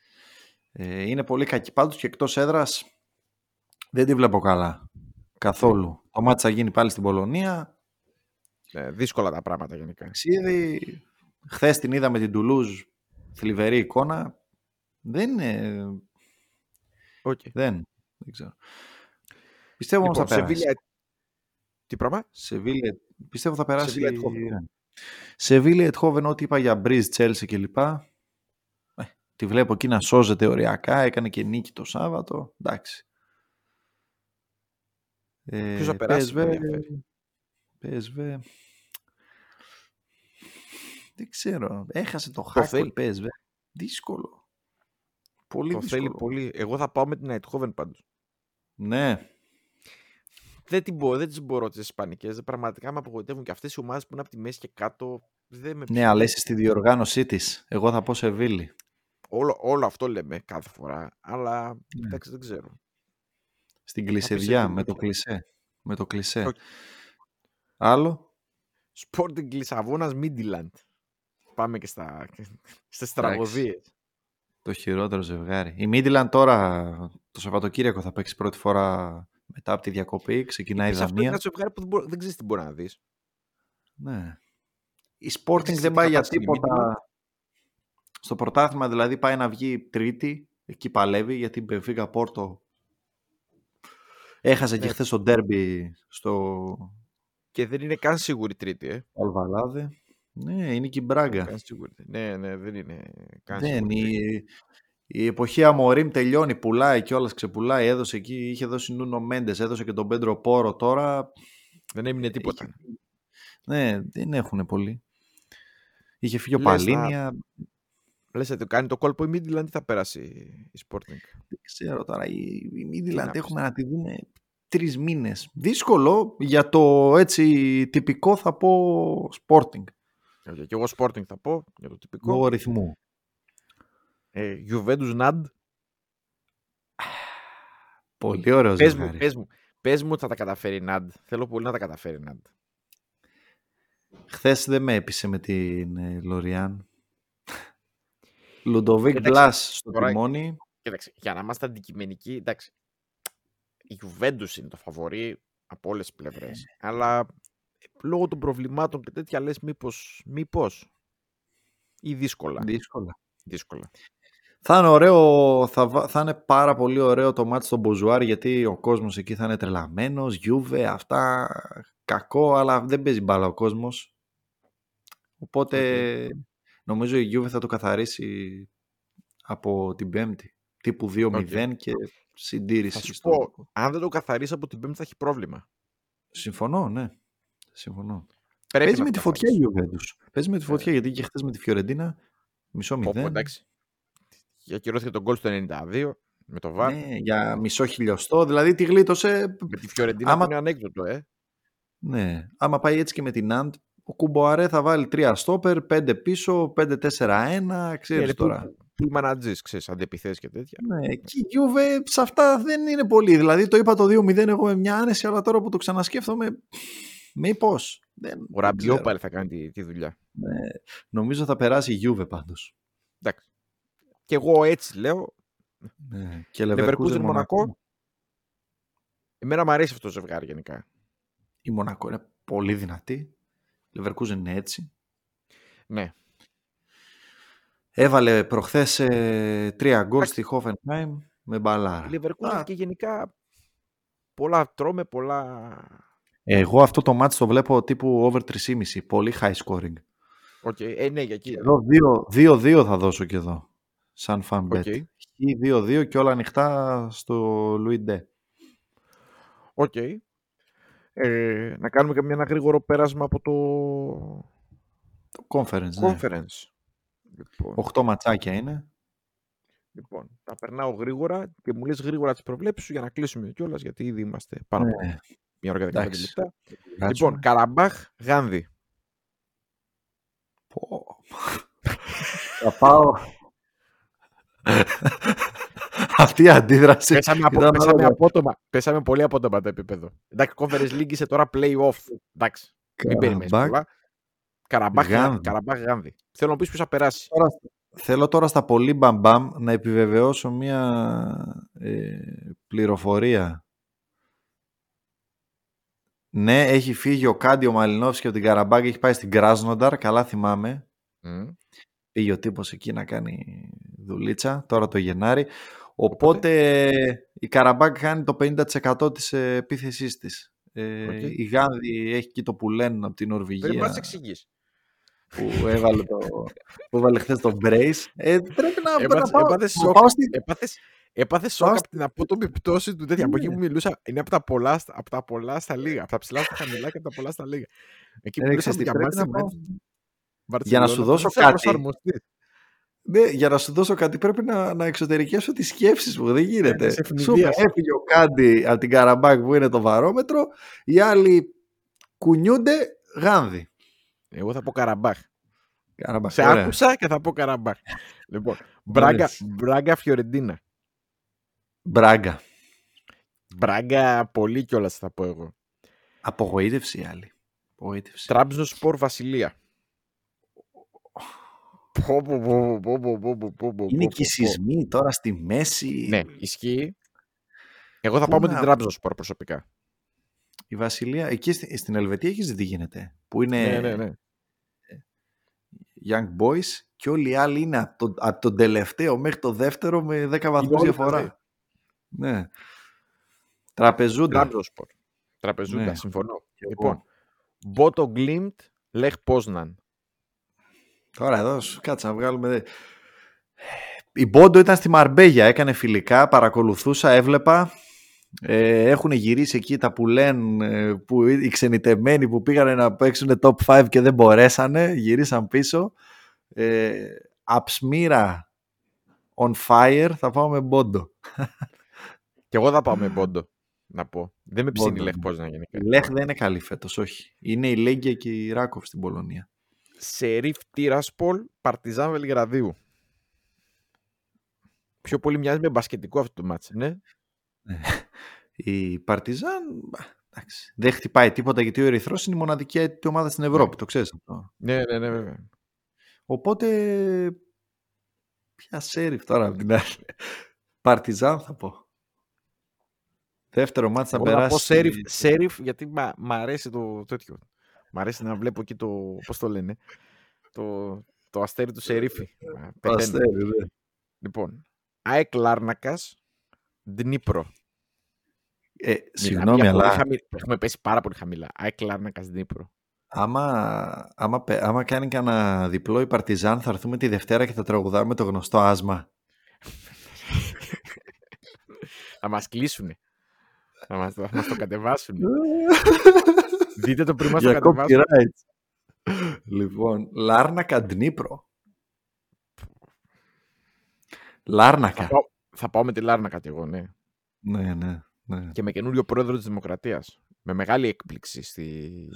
Ε, είναι πολύ κακή πάντως και εκτός έδρας δεν τη βλέπω καλά. Καθόλου. Το ματς θα γίνει πάλι στην Πολωνία. Ναι, δύσκολα τα πράγματα γενικά. Ταξίδι. Χθες την είδαμε την Τουλούζ. Θλιβερή εικόνα. Δεν είναι... Οκ. Δεν. Δεν ξέρω. Πιστεύω όμως Λοιπόν, θα περάσει. Σεβίλια... Τι πράγμα; Σεβίλε, πιστεύω θα περάσει. Σεβίλια Αϊντχόβεν. Ναι. Σεβίλια Αϊντχόβεν, ό,τι είπα για Μπριζ, Τσέλσι κλπ. Ε, τη βλέπω εκεί να σώζεται οριακά. Έκανε και νίκη το Σάββατο. Εντάξει. Ε, Ποιος θα περάσει, με PSV, ενδιαφέρει. PSV. Δεν ξέρω. Έχασε το Το Χάκο θέλει. η PSV. Δύσκολο. Πολύ Το δύσκολο. θέλει πολύ. Εγώ θα πάω με την Αιτχόβεν πάντως. Ναι. Δεν, την μπορώ, δεν τις μπορώ τις Ισπανικές. Πραγματικά με απογοητεύουν και αυτές οι ομάδες που είναι από τη μέση και κάτω. Δεν με Ναι, αλλά είσαι στη διοργάνωσή της. Εγώ θα πω Σεβίλη. Όλο, όλο αυτό λέμε κάθε φορά. Αλλά Ναι. εντάξει, δεν ξέρω. Στην πεις κλισεδιά, Σεβίλη, με το πια. κλισέ. Με το κλισέ. Οκ. Άλλο; Sporting Λισαβόνας Μίτιλαντ. Πάμε και στα, στις τραγωδίες. Το χειρότερο ζευγάρι. Η Μίτιλαν τώρα το Σαββατοκύριακο θα παίξει πρώτη φορά μετά από τη διακοπή. Ξεκινάει η Σε αυτό είναι Δανία. ένα ζευγάρι που δεν, μπορεί, δεν ξέρεις τι μπορεί να δεις. Ναι. Η Sporting ξέρεις δεν τι πάει θα για πας στην τίποτα. Στο πρωτάθλημα δηλαδή πάει να βγει τρίτη. Εκεί παλεύει γιατί η Μπεφίκα Πόρτο έχασε και Ναι. χθες το ντέρμπι στο Και δεν είναι καν σίγουρη τρίτη, ε. Αλβαλάδε. Ναι, είναι και η Δεν Μπράγκα. είναι καν σίγουρη. Ναι, ναι, δεν είναι καν Δεν, σίγουρη τρίτη. η, η εποχή Αμορίμ τελειώνει, πουλάει κιόλας, ξεπουλάει. Έδωσε εκεί, είχε δώσει Νούνο Μέντες, έδωσε και τον Πέντρο Πόρο τώρα. Δεν έμεινε τίποτα. Έχει- Ναι, δεν έχουν πολύ. Είχε φύγει ο Λες να- Παλίνια. Λες ότι κάνει το κόλπο η Midland, τι θα περάσει η Sporting; Δεν ξέρω τώρα. Η, η Midland να πεις. έχουμε να τη δούμε τρεις μήνες. Δύσκολο για το έτσι τυπικό θα πω Sporting. Ε, Και εγώ Sporting θα πω για το τυπικό. Λόγω ρυθμού. Ε, Juventus Nad. Πολύ ωραίο Πες μου, ζευγάρι. πες μου, πες μου ότι θα τα καταφέρει η Nad. Θέλω πολύ να τα καταφέρει η Nad. Χθες δεν με έπεισε με την ε, Λοριάν. Λουντοβίκ Εντάξει, Μπλά στο τώρα- τιμόνι. Κοίταξε, για να είμαστε αντικειμενικοί, εντάξει, η Juventus είναι το φαβορή από όλες τις πλευρές. Αλλά ε, λόγω των προβλημάτων και τέτοια λες μήπως, μήπως ή δύσκολα. Δύσκολα. δύσκολα. Θα είναι, ωραίο, θα, θα είναι πάρα πολύ ωραίο το ματς στον Μποζουάρ γιατί ο κόσμος εκεί θα είναι τρελαμένος, Γιούβε, αυτά, κακό, αλλά δεν παίζει μπάλα ο κόσμος. Οπότε νομίζω η Γιούβε θα το καθαρίσει από την Πέμπτη. Τύπου 2-0 και συντήρηση. Θα σου πω, αν δεν το καθαρίσει από την Πέμπτη θα έχει πρόβλημα. Συμφωνώ, ναι. Συμφωνώ. Πρέπει Παίζει με τη φωτιά η Γιουβέντους. Παίζει με τη φωτιά ε. γιατί και χθες με τη Φιωρεντίνα μισό μηδέν. Εντάξει. Για κυρώθηκε τον γκολ στο 92 με το ΒΑΡ. Ναι, για μισό χιλιοστό. Δηλαδή τη γλίτωσε. Με τη Φιωρεντίνα Άμα... είναι ανέκδοτο, ε. Ναι. Άμα πάει έτσι και με την Αντ, ο Κουμποαρέ θα βάλει τρία στόπερ, πέντε πίσω, 5-4-1. Ξέρεις ναι, τώρα. Τι μανατζή, ξέρεις, αντεπιθέσει και τέτοια. Ναι, και η Γιούβε σε αυτά δεν είναι πολύ. Δηλαδή το είπα το 2-0 εγώ με μια άνεση, αλλά τώρα που το ξανασκέφτομαι. Μήπως. Ο Ραμπιό πάλι θα κάνει τη, τη δουλειά. Ναι, νομίζω θα περάσει η Γιούβε πάντως. Εντάξει. Και εγώ έτσι λέω. Ναι. Και Leverkusen Μονακό. Εμένα μου αρέσει αυτό το ζευγάρι γενικά. Η Μονακό είναι πολύ δυνατή. Leverkusen είναι έτσι. Ναι. Έβαλε προχθές ε, τρία γκολ στη Hoffenheim με μπαλάρα. Η Leverkusen και γενικά πολλά τρώμε, πολλά εγώ αυτό το ματς το βλέπω τύπου over 3,5. Πολύ high scoring. Okay. Ε, ναι, για εκεί. Εδώ 2-2 θα δώσω και εδώ. Σαν fun bet. Okay. 2-2 και όλα ανοιχτά στο Louis II. OK. Ε, να κάνουμε και ένα γρήγορο πέρασμα από το... Το conference. Ναι. conference. Λοιπόν. 8 ματσάκια είναι. Λοιπόν, τα περνάω γρήγορα και μου λες γρήγορα τις προβλέψεις σου για να κλείσουμε κιόλας γιατί ήδη είμαστε πάνω ναι. Μια ώρα και 15 λεπτά. Λοιπόν, Καραμπάχ, Γάνδη. Θα πάω. *laughs* Αυτή η αντίδραση. Πέσαμε, απο, πέσαμε, απότομα, πέσαμε πολύ απότομα το επίπεδο. Εντάξει, Conference League είσαι τώρα play-off. Εντάξει, μην περιμένεις πολλά. Καραμπάχ, Καραμπάχ, Γάνδη. Θέλω να πεις ποιος θα περάσει. Τώρα, θέλω τώρα στα πολύ μπαμπαμ να επιβεβαιώσω μια ε, πληροφορία ναι, έχει φύγει ο Κάντι ο και από την Καραμπάγκη, έχει πάει στην Κράσνονταρ, καλά θυμάμαι. Mm. Πήγε ο τύπος εκεί να κάνει δουλίτσα, τώρα το Γενάρη. Οπότε, η Καραμπάγκ χάνει το 50% της επίθεσής της. Ε, Η Γάνδη έχει και το που λένε από την Νορβηγία. Πρέπει να εξηγείς. Που έβαλε, το, που έβαλε χθες το Brace. Ε, πρέπει να, έπαθες, να πάω, έπαθες, να πάω στη... έπαθες, Έπαθες σοκ από την απότομη πτώση του τέτοια. Από εκεί που ναι. μιλούσα είναι από τα πολλά, από τα πολλά στα λίγα. Από τα ψηλά στα χαμηλά και από τα πολλά στα λίγα. Εκεί που μιλούσαμε για μάτια Για να σου δώσω κάτι. Ναι, για να σου δώσω κάτι πρέπει να, να εξωτερικεύσω τις σκέψεις μου. Δεν γίνεται. Σου έφυγε ο Κάντι από την Καραμπάκ που είναι το βαρόμετρο. Οι άλλοι κουνιούνται γάνδι. Εγώ θα πω Καραμπάχ. Καραμπάχ. Σε άκουσα και θα πω Καραμπάχ. λοιπόν, Μπράγκα, Μπράγκα Φιωρεντίνα. Μπράγκα. Μπράγκα πολύ κιόλας θα πω εγώ. Απογοήτευση άλλη. Απογοήτευση. Σπορ Βασιλεία. Είναι και οι σεισμοί τώρα στη μέση. Ναι, ισχύει. Εγώ θα πάω με την Τράμπζο Σπορ προσωπικά. Η Βασιλεία, εκεί στην Ελβετία έχεις δει τι γίνεται. Που είναι ναι, ναι, ναι. Young Boys και όλοι οι άλλοι είναι από, το, τον τελευταίο μέχρι το δεύτερο με 10 βαθμούς διαφορά. Ναι. Τραπεζούντα. Τραμπζοσπορ. Τραπεζούντα, ναι. συμφωνώ. Λοιπόν, Μπότο Γκλίμπτ, Λεχ Πόσναν. Τώρα εδώ, κάτσε να βγάλουμε... Η Μπόντο ήταν στη Μαρμπέγια, έκανε φιλικά, παρακολουθούσα, έβλεπα. Ε, έχουν γυρίσει εκεί τα που λένε, που, οι ξενιτεμένοι που πήγαν να παίξουν top 5 και δεν μπορέσανε, γυρίσαν πίσω. Ε, αψμύρα on fire, θα πάω με Μπόντο. Και εγώ θα πάω με Μπόντο. Να πω. Δεν με ψήνει η Λέχ πώς να γίνει. Η Λέχ δεν είναι καλή φέτος, όχι. Είναι η Λέγκια και η Ράκοφ στην Πολωνία. Σερίφ Τύρασπολ, Παρτιζάν Βελιγραδίου. Πιο πολύ μοιάζει με μπασκετικό αυτό το μάτς, ναι. ναι. η Παρτιζάν εντάξει, δεν χτυπάει τίποτα γιατί ο Ερυθρός είναι η μοναδική ομάδα στην Ευρώπη. Ναι. Το ξέρεις αυτό. Ναι, ναι, ναι, βέβαια. Οπότε. Ποια σερίφ τώρα από την άλλη. Παρτιζάν θα πω. Δεύτερο μάτς θα περάσει. πω σέριφ, σέριφ γιατί μ' αρέσει το τέτοιο. Μ' αρέσει να βλέπω εκεί το, πώς το λένε, το, το αστέρι του Σερίφη. Το αστέρι, ναι. Λοιπόν, ΑΕΚ Λάρνακας, Δνύπρο. Ε, συγγνώμη, Μιλάμε για πολύ αλλά χαμη- Έχουμε πέσει πάρα πολύ χαμηλά. ΑΕΚ Λάρνακας, Δνύπρο. άμα, άμα, πε- άμα κάνει κανένα διπλό η Παρτιζάν θα έρθουμε τη Δευτέρα και θα τραγουδάμε το γνωστό άσμα. *laughs* Θα μας κλείσουνε. Θα μας, θα μας το κατεβάσουν. *laughs* Δείτε το πριν μας το Για κατεβάσουν. copyright. λοιπόν, Λάρνακα Ντνίπρο. Θα Λάρνακα. πάω, θα πάω με τη Λάρνακα κι εγώ, ναι. Ναι, ναι, ναι. Και με καινούριο πρόεδρο της Δημοκρατίας. Με μεγάλη έκπληξη στη,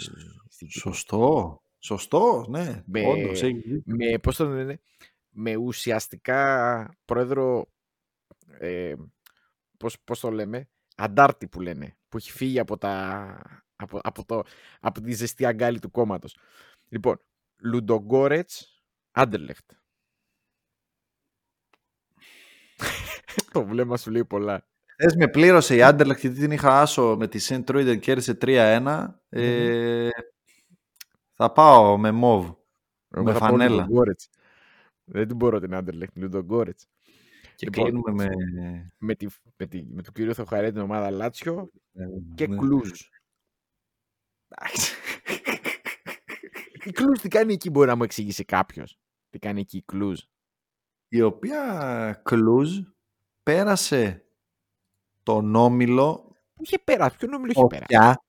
στην Κύπρο. Σωστό. Σωστό, ναι. Με- Όντως, έχει δίκιο. με, πώς το λένε, με ουσιαστικά πρόεδρο, ε, πώς, πώς το λέμε, αντάρτη που λένε, που έχει φύγει από, τα, από, από, το, από τη ζεστή αγκάλη του κόμματος. Λοιπόν, Λουντογκόρετς, Άντερλεχτ. *laughs* το βλέμμα σου λέει πολλά. Χθες με πλήρωσε η Άντερλεχτ γιατί την είχα άσο με τη Σεντ Τρούιντεν κέρδισε 3-1. Ε, θα πάω με μοβ. Εγώ Με θα πω φανέλα. Λουντογκόρετς. Δεν την μπορώ την Άντερλεχτ, Λουντογκόρετς. Και Λοιπόν, κλείνουμε με... Με, τη, με, τη, με τον κύριο Θεοχαρέ την ομάδα Λάτσιο και ναι. Κλούζ. Η Κλούζ τι κάνει εκεί, μπορεί να μου εξηγήσει κάποιος. Τι κάνει εκεί η Κλούζ. η οποία Κλούζ πέρασε τον όμιλο Πού είχε πέρασει, ποιον όμιλο είχε πέρασει. φωτιά.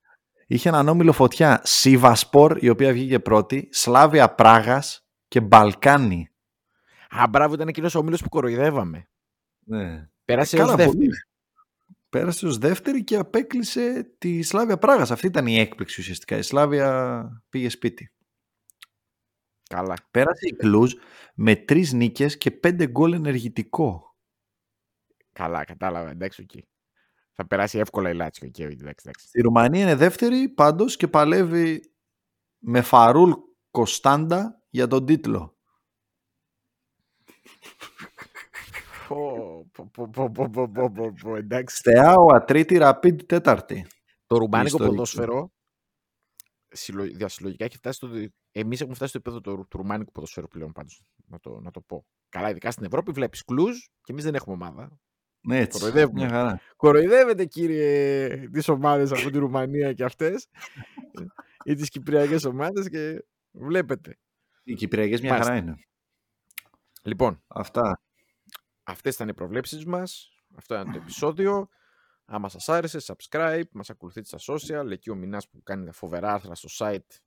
Είχε έναν όμιλο φωτιά. Σίβασπορ, η οποία βγήκε πρώτη. Σλάβια Πράγας και Μπαλκάνι. Α, μπράβο, ήταν εκείνος ο όμιλος που κοροϊδεύαμε. Ναι. Πέρασε Καλά, ως πολύ. Δεύτερη. Πέρασε ως δεύτερη και απέκλεισε τη Σλάβια Πράγας. Αυτή ήταν η έκπληξη ουσιαστικά. Η Σλάβια πήγε σπίτι. Καλά. Πέρασε η Κλούζ με τρεις νίκες και πέντε γκολ ενεργητικό. Καλά, κατάλαβα. Εντάξει, εκεί. Θα περάσει εύκολα η Λάτσιο εκεί. Εντάξει, εντάξει. Στη Ρουμανία είναι δεύτερη πάντως και παλεύει με Φαρούλ Κωνστάντα για τον τίτλο. Εντάξει. εντάξει. ο τρίτη, ραπίδ, τέταρτη. Το ρουμάνικο ποδόσφαιρο διασυλλογικά έχει φτάσει στο. Εμείς έχουμε φτάσει στο επίπεδο του, ρουμάνικου ποδοσφαίρου πλέον, πάντως. Να το, να το πω. Καλά, ειδικά στην Ευρώπη βλέπεις κλουζ και εμείς δεν έχουμε ομάδα. Ναι, έτσι. Κοροϊδεύουμε. Μια. Κοροϊδεύετε, κύριε, τις ομάδες από τη Ρουμανία και αυτές ή τις κυπριακές ομάδες και βλέπετε. Οι κυπριακές μια χαρά είναι. Λοιπόν. Αυτά αυτές ήταν οι προβλέψεις μας. Αυτό ήταν το επεισόδιο. Άμα σας άρεσε, subscribe, μας ακολουθείτε στα social. Εκεί ο Μινάς που κάνει τα φοβερά άρθρα στο site,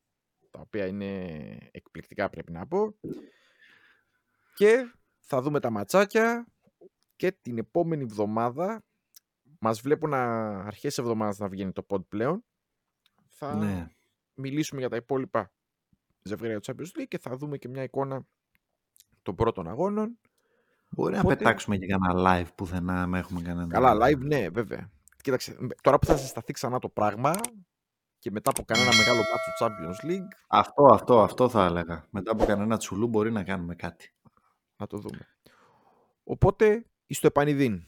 τα οποία είναι εκπληκτικά πρέπει να πω. Και θα δούμε τα ματσάκια και την επόμενη εβδομάδα, μας βλέπω να αρχές εβδομάδας να βγαίνει το pod πλέον, θα Ναι. μιλήσουμε για τα υπόλοιπα ζευγάρια του Champions League και θα δούμε και μια εικόνα των πρώτων αγώνων. Μπορεί Οπότε- να πετάξουμε και κανένα live πουθενά, άμα έχουμε κανένα. Καλά, live, ναι, βέβαια. Κοίταξε, τώρα που θα συσταθεί ξανά το πράγμα και μετά από κανένα μεγάλο μάτσο του Champions League, Αυτό, αυτό, αυτό θα έλεγα. Μετά από κανένα τσουλού μπορεί να κάνουμε κάτι. να το δούμε. Οπότε, εις το επανειδήν.